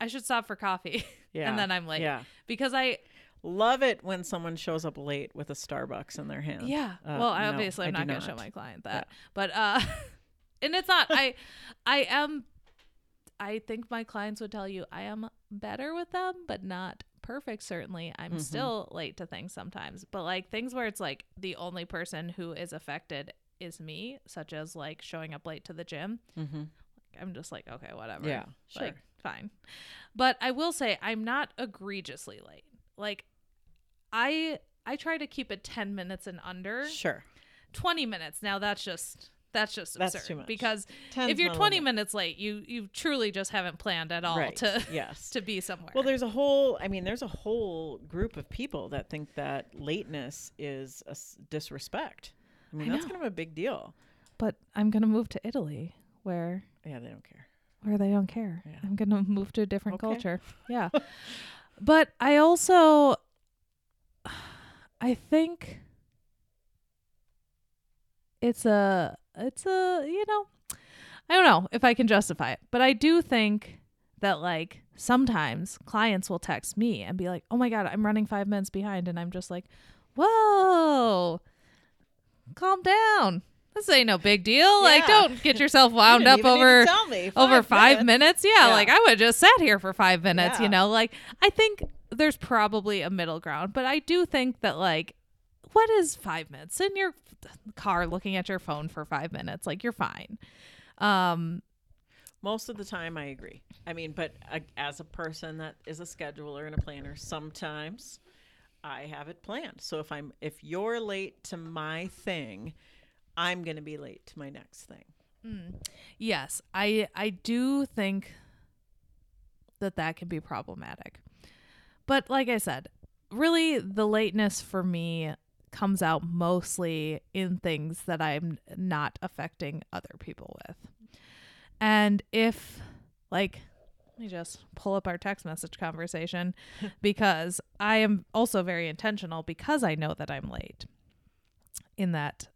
I should stop for coffee." [laughs] Yeah. and then I'm late. Yeah. Because I Love it when someone shows up late with a Starbucks in their hand. yeah. Uh, well, no, obviously I'm not going to show my client that. But uh [laughs] and it's not I I am I think my clients would tell you I am better with them, but not perfect certainly. I'm Mhm. still late to things sometimes. But like things where it's like the only person who is affected is me, such as like showing up late to the gym. Mm-hmm. I'm just like, okay, whatever. Yeah. Sure. Like, fine. But I will say I'm not egregiously late. Like I I try to keep it 10 minutes and under. sure. 20 minutes. Now that's just that's just That's absurd too much. because Ten's if you're 20 limit. minutes late, you you truly just haven't planned at all right. to [laughs] yes. to be somewhere. Well, there's a whole. I mean, there's a whole group of people that think that lateness is a s- disrespect. I mean, I that's kind of a big deal. but I'm going to move to Italy where Yeah, they don't care. where they don't care. Yeah. I'm going to move to a different Okay. culture. [laughs] Yeah. but I also I think it's a it's a, you know, I don't know if I can justify it, but I do think that like sometimes clients will text me and be like, "Oh my god, I'm running 5 minutes behind." And I'm just like, "Whoa. Calm down. This ain't no big deal. Like don't get yourself [laughs] wound didn't up even need to over me. over 5 minutes. minutes. Yeah, Yeah. like I would have just sat here for 5 minutes, Yeah. you know? Like I think there's probably a middle ground, but I do think that like what is 5 minutes in your car looking at your phone for 5 minutes? Like you're fine. Um Most of the time, I agree. I mean, but uh, as a person that is a scheduler and a planner, sometimes I have it planned. So if I'm if you're late to my thing, I'm going to be late to my next thing. Mm. Yes, I I do think that that can be problematic. But like I said, really the lateness for me comes out mostly in things that I'm not affecting other people with. And if like let me just pull up our text message conversation [laughs] because I am also very intentional because I know that I'm late. In that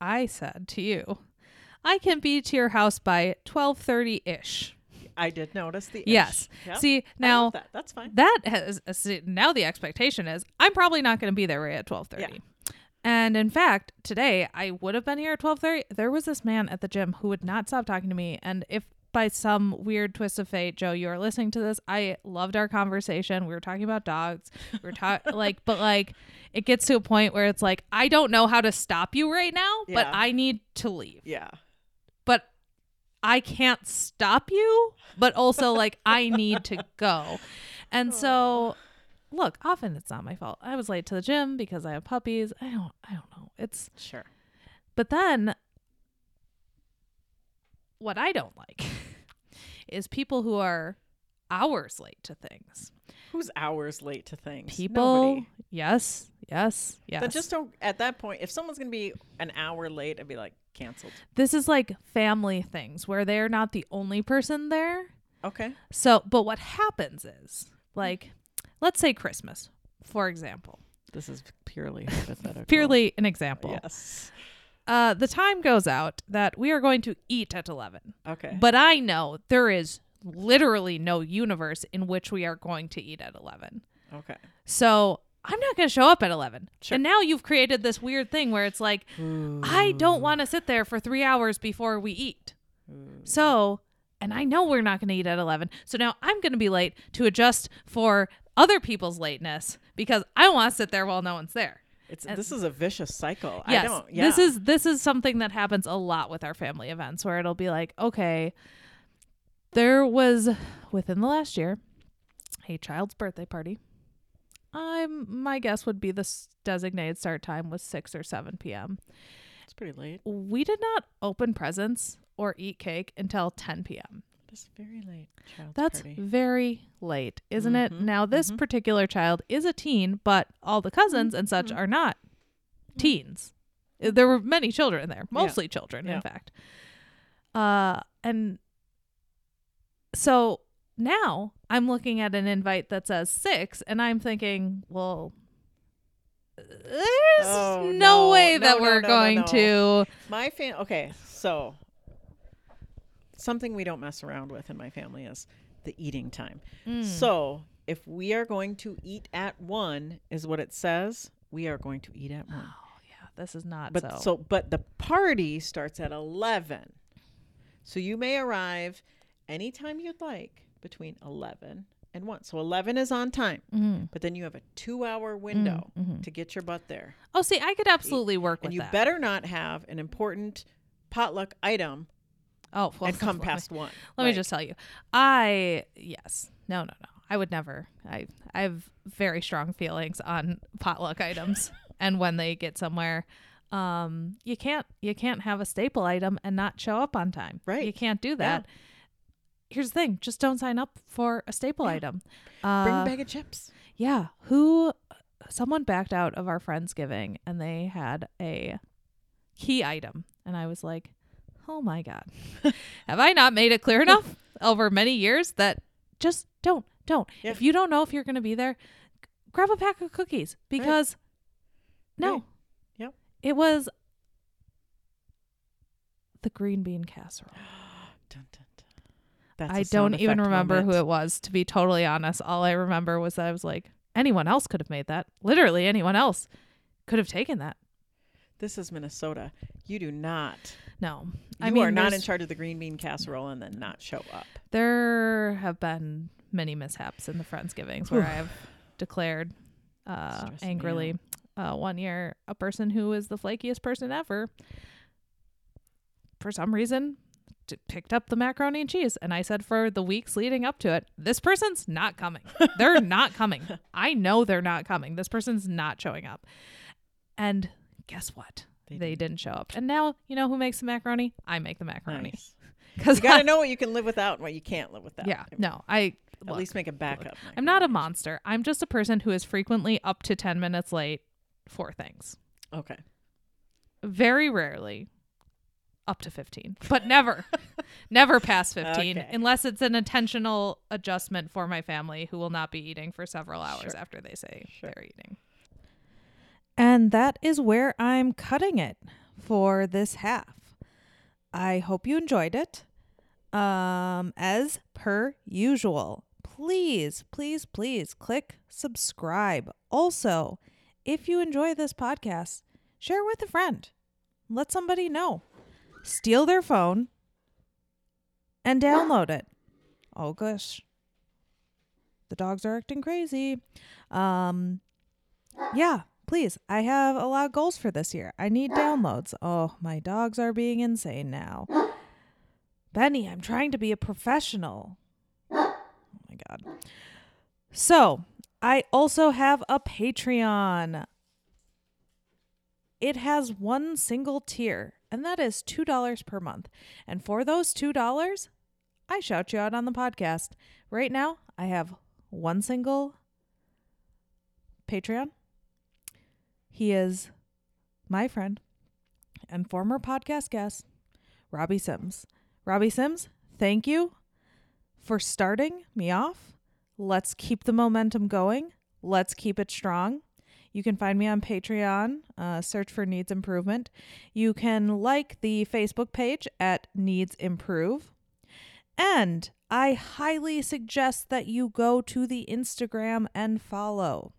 I said to you, I can be to your house by 12:30 ish. I did notice the Yes. Yep. See, now that. That's fine. that has uh, see, now the expectation is I'm probably not going to be there right at 12:30. Yeah. And in fact, today I would have been here at 12:30. There was this man at the gym who would not stop talking to me and if by some weird twist of fate, Joe, you are listening to this. I loved our conversation. We were talking about dogs. We were talking [laughs] like but like it gets to a point where it's like I don't know how to stop you right now, but I need to leave. Yeah. But I can't stop you, but also like I need to go. And so look, often it's not my fault. I was late to the gym because I have puppies. I don't I don't know. It's Sure. but then what I don't like [laughs] is people who are hours late to things. Who's hours late to things? People Nobody. yes, yes, yes. That just don't. At that point, if someone's going to be an hour late, I'd be like canceled. this is like family things where they're not the only person there. Okay. So, but what happens is, like, let's say Christmas, for example, This is purely [laughs] hypothetical. purely an example. Yes. Uh, the time goes out that we are going to eat at 11. Okay. But I know there is literally no universe in which we are going to eat at 11. okay. So I'm not going to show up at 11. Sure. And now you've created this weird thing where it's like, I don't want to sit there for three hours before we eat. Hmm. So, and I know we're not going to eat at 11. So now I'm going to be late to adjust for other people's lateness because I want to sit there while no one's there. It's And- this is a vicious cycle. I Yes, don't. Yeah. this is this is something that happens a lot with our family events where it'll be like, okay, there was within the last year a child's birthday party. I'm my guess would be the designated start time was 6 or 7 p.m. It's pretty late. We did not open presents or eat cake until 10 p.m. That's very late. That's party. very late, isn't it? Mhm, Now, this mhm. particular child is a teen, but all the cousins and such Mhm. are not teens. Uh, There were many children there, Yeah. mostly children, Yeah. in fact. Uh, and so now I'm looking at an invite that says six, and I'm thinking, well, there's Oh, no, no. way No, that no, we're going to. My fam. Okay, so something we don't mess around with in my family is the eating time. Mm. So if we are going to eat at one, is what it says. We are going to eat at one. Oh, yeah, this is not But so. so. but the party starts at eleven. So you may arrive anytime you'd like between eleven and one. So eleven is on time, Mhm. but then you have a two-hour window mhm. to get your butt there, Oh, see, I could absolutely work and with you that. better not have an important potluck item oh, well, and [laughs] come let me- past one. Let me just tell you, I yes, no, no, no. I would never. I I have very strong feelings on potluck items [laughs] and when they get somewhere. Um, you can't you can't have a staple item and not show up on time. Right. You can't do that. Here's the thing: just don't sign up for a staple Yeah. item. bring Uh, a bag of chips. yeah. Who? Someone backed out of our friendsgiving and they had a key item, and I was like, "Oh my god, [laughs] have I not made it clear enough over many years that just don't, don't. Yeah. If you don't know if you're going to be there, g- grab a pack of cookies because no, Right. Yep. it was the green bean casserole. [gasps] Dun, dun. That's I don't even remember who it was, to be totally honest. All I remember was that I was like, anyone else could have made that. Literally, anyone else could have taken that. This is Minnesota. You do not. No. You I mean, are not in charge of the green bean casserole and then not show up. There have been many mishaps in the Friendsgivings where I have declared uh, angrily. Uh, one year, a person who is the flakiest person ever, for some reason, picked up the macaroni and cheese. And I said for the weeks leading up to it, this person's not coming. They're [laughs] not coming. I know they're not coming. This person's not showing up. And guess what? They They, did. didn't show up. And now, you know who makes the macaroni? I make the macaroni. Nice. [laughs] Because You got to know what you can live without and what you can't live without. yeah, no, I At look, least make a backup. I'm not a monster. I'm just a person who is frequently up to 10 minutes late for things. Okay. Very rarely up to 15, but never, [laughs] never past 15 Okay. unless it's an intentional adjustment for my family who will not be eating for several hours Sure. after they say Sure. they're eating. And that is where I'm cutting it for this half. I hope you enjoyed it. Um, as per usual, please, please, please click subscribe. Also, if you enjoy this podcast, share with a friend. Let somebody know. Steal their phone and download it. Oh gosh. The dogs are acting crazy. Um yeah, please. I have a lot of goals for this year. I need downloads. Oh, my dogs are being insane now. Benny, I'm trying to be a professional. Oh my God. So, I also have a Patreon. It has one single tier, and that is $2 per month. And for those $2, I shout you out on the podcast. Right now, I have one single Patreon. He is my friend and former podcast guest, Robbie Sims. Robbie Sims, thank you for starting me off. Let's keep the momentum going. Let's keep it strong. You can find me on Patreon. Uh, search for Needs Improvement. You can like the Facebook page at Needs Improve. And I highly suggest that you go to the Instagram and follow.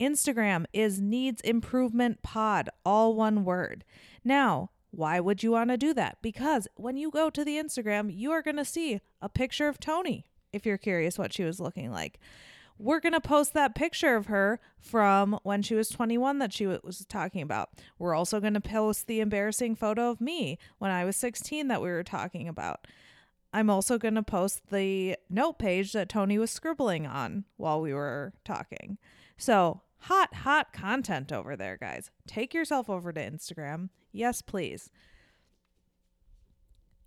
Instagram is Needs Improvement Pod, all one word. Now, why would you want to do that? Because when you go to the Instagram, you are going to see a picture of Tony if you're curious what she was looking like. We're going to post that picture of her from when she was 21 that she was talking about. We're also going to post the embarrassing photo of me when I was 16 that we were talking about. I'm also going to post the note page that Tony was scribbling on while we were talking. So, hot, hot content over there, guys. Take yourself over to Instagram. Yes, please.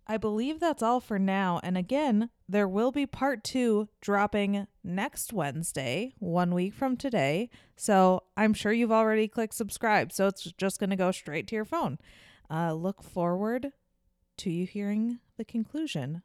I believe that's all for now. And again, there will be part two dropping next Wednesday, one week from today. So I'm sure you've already clicked subscribe. So it's just going to go straight to your phone. Uh, look forward to you hearing the conclusion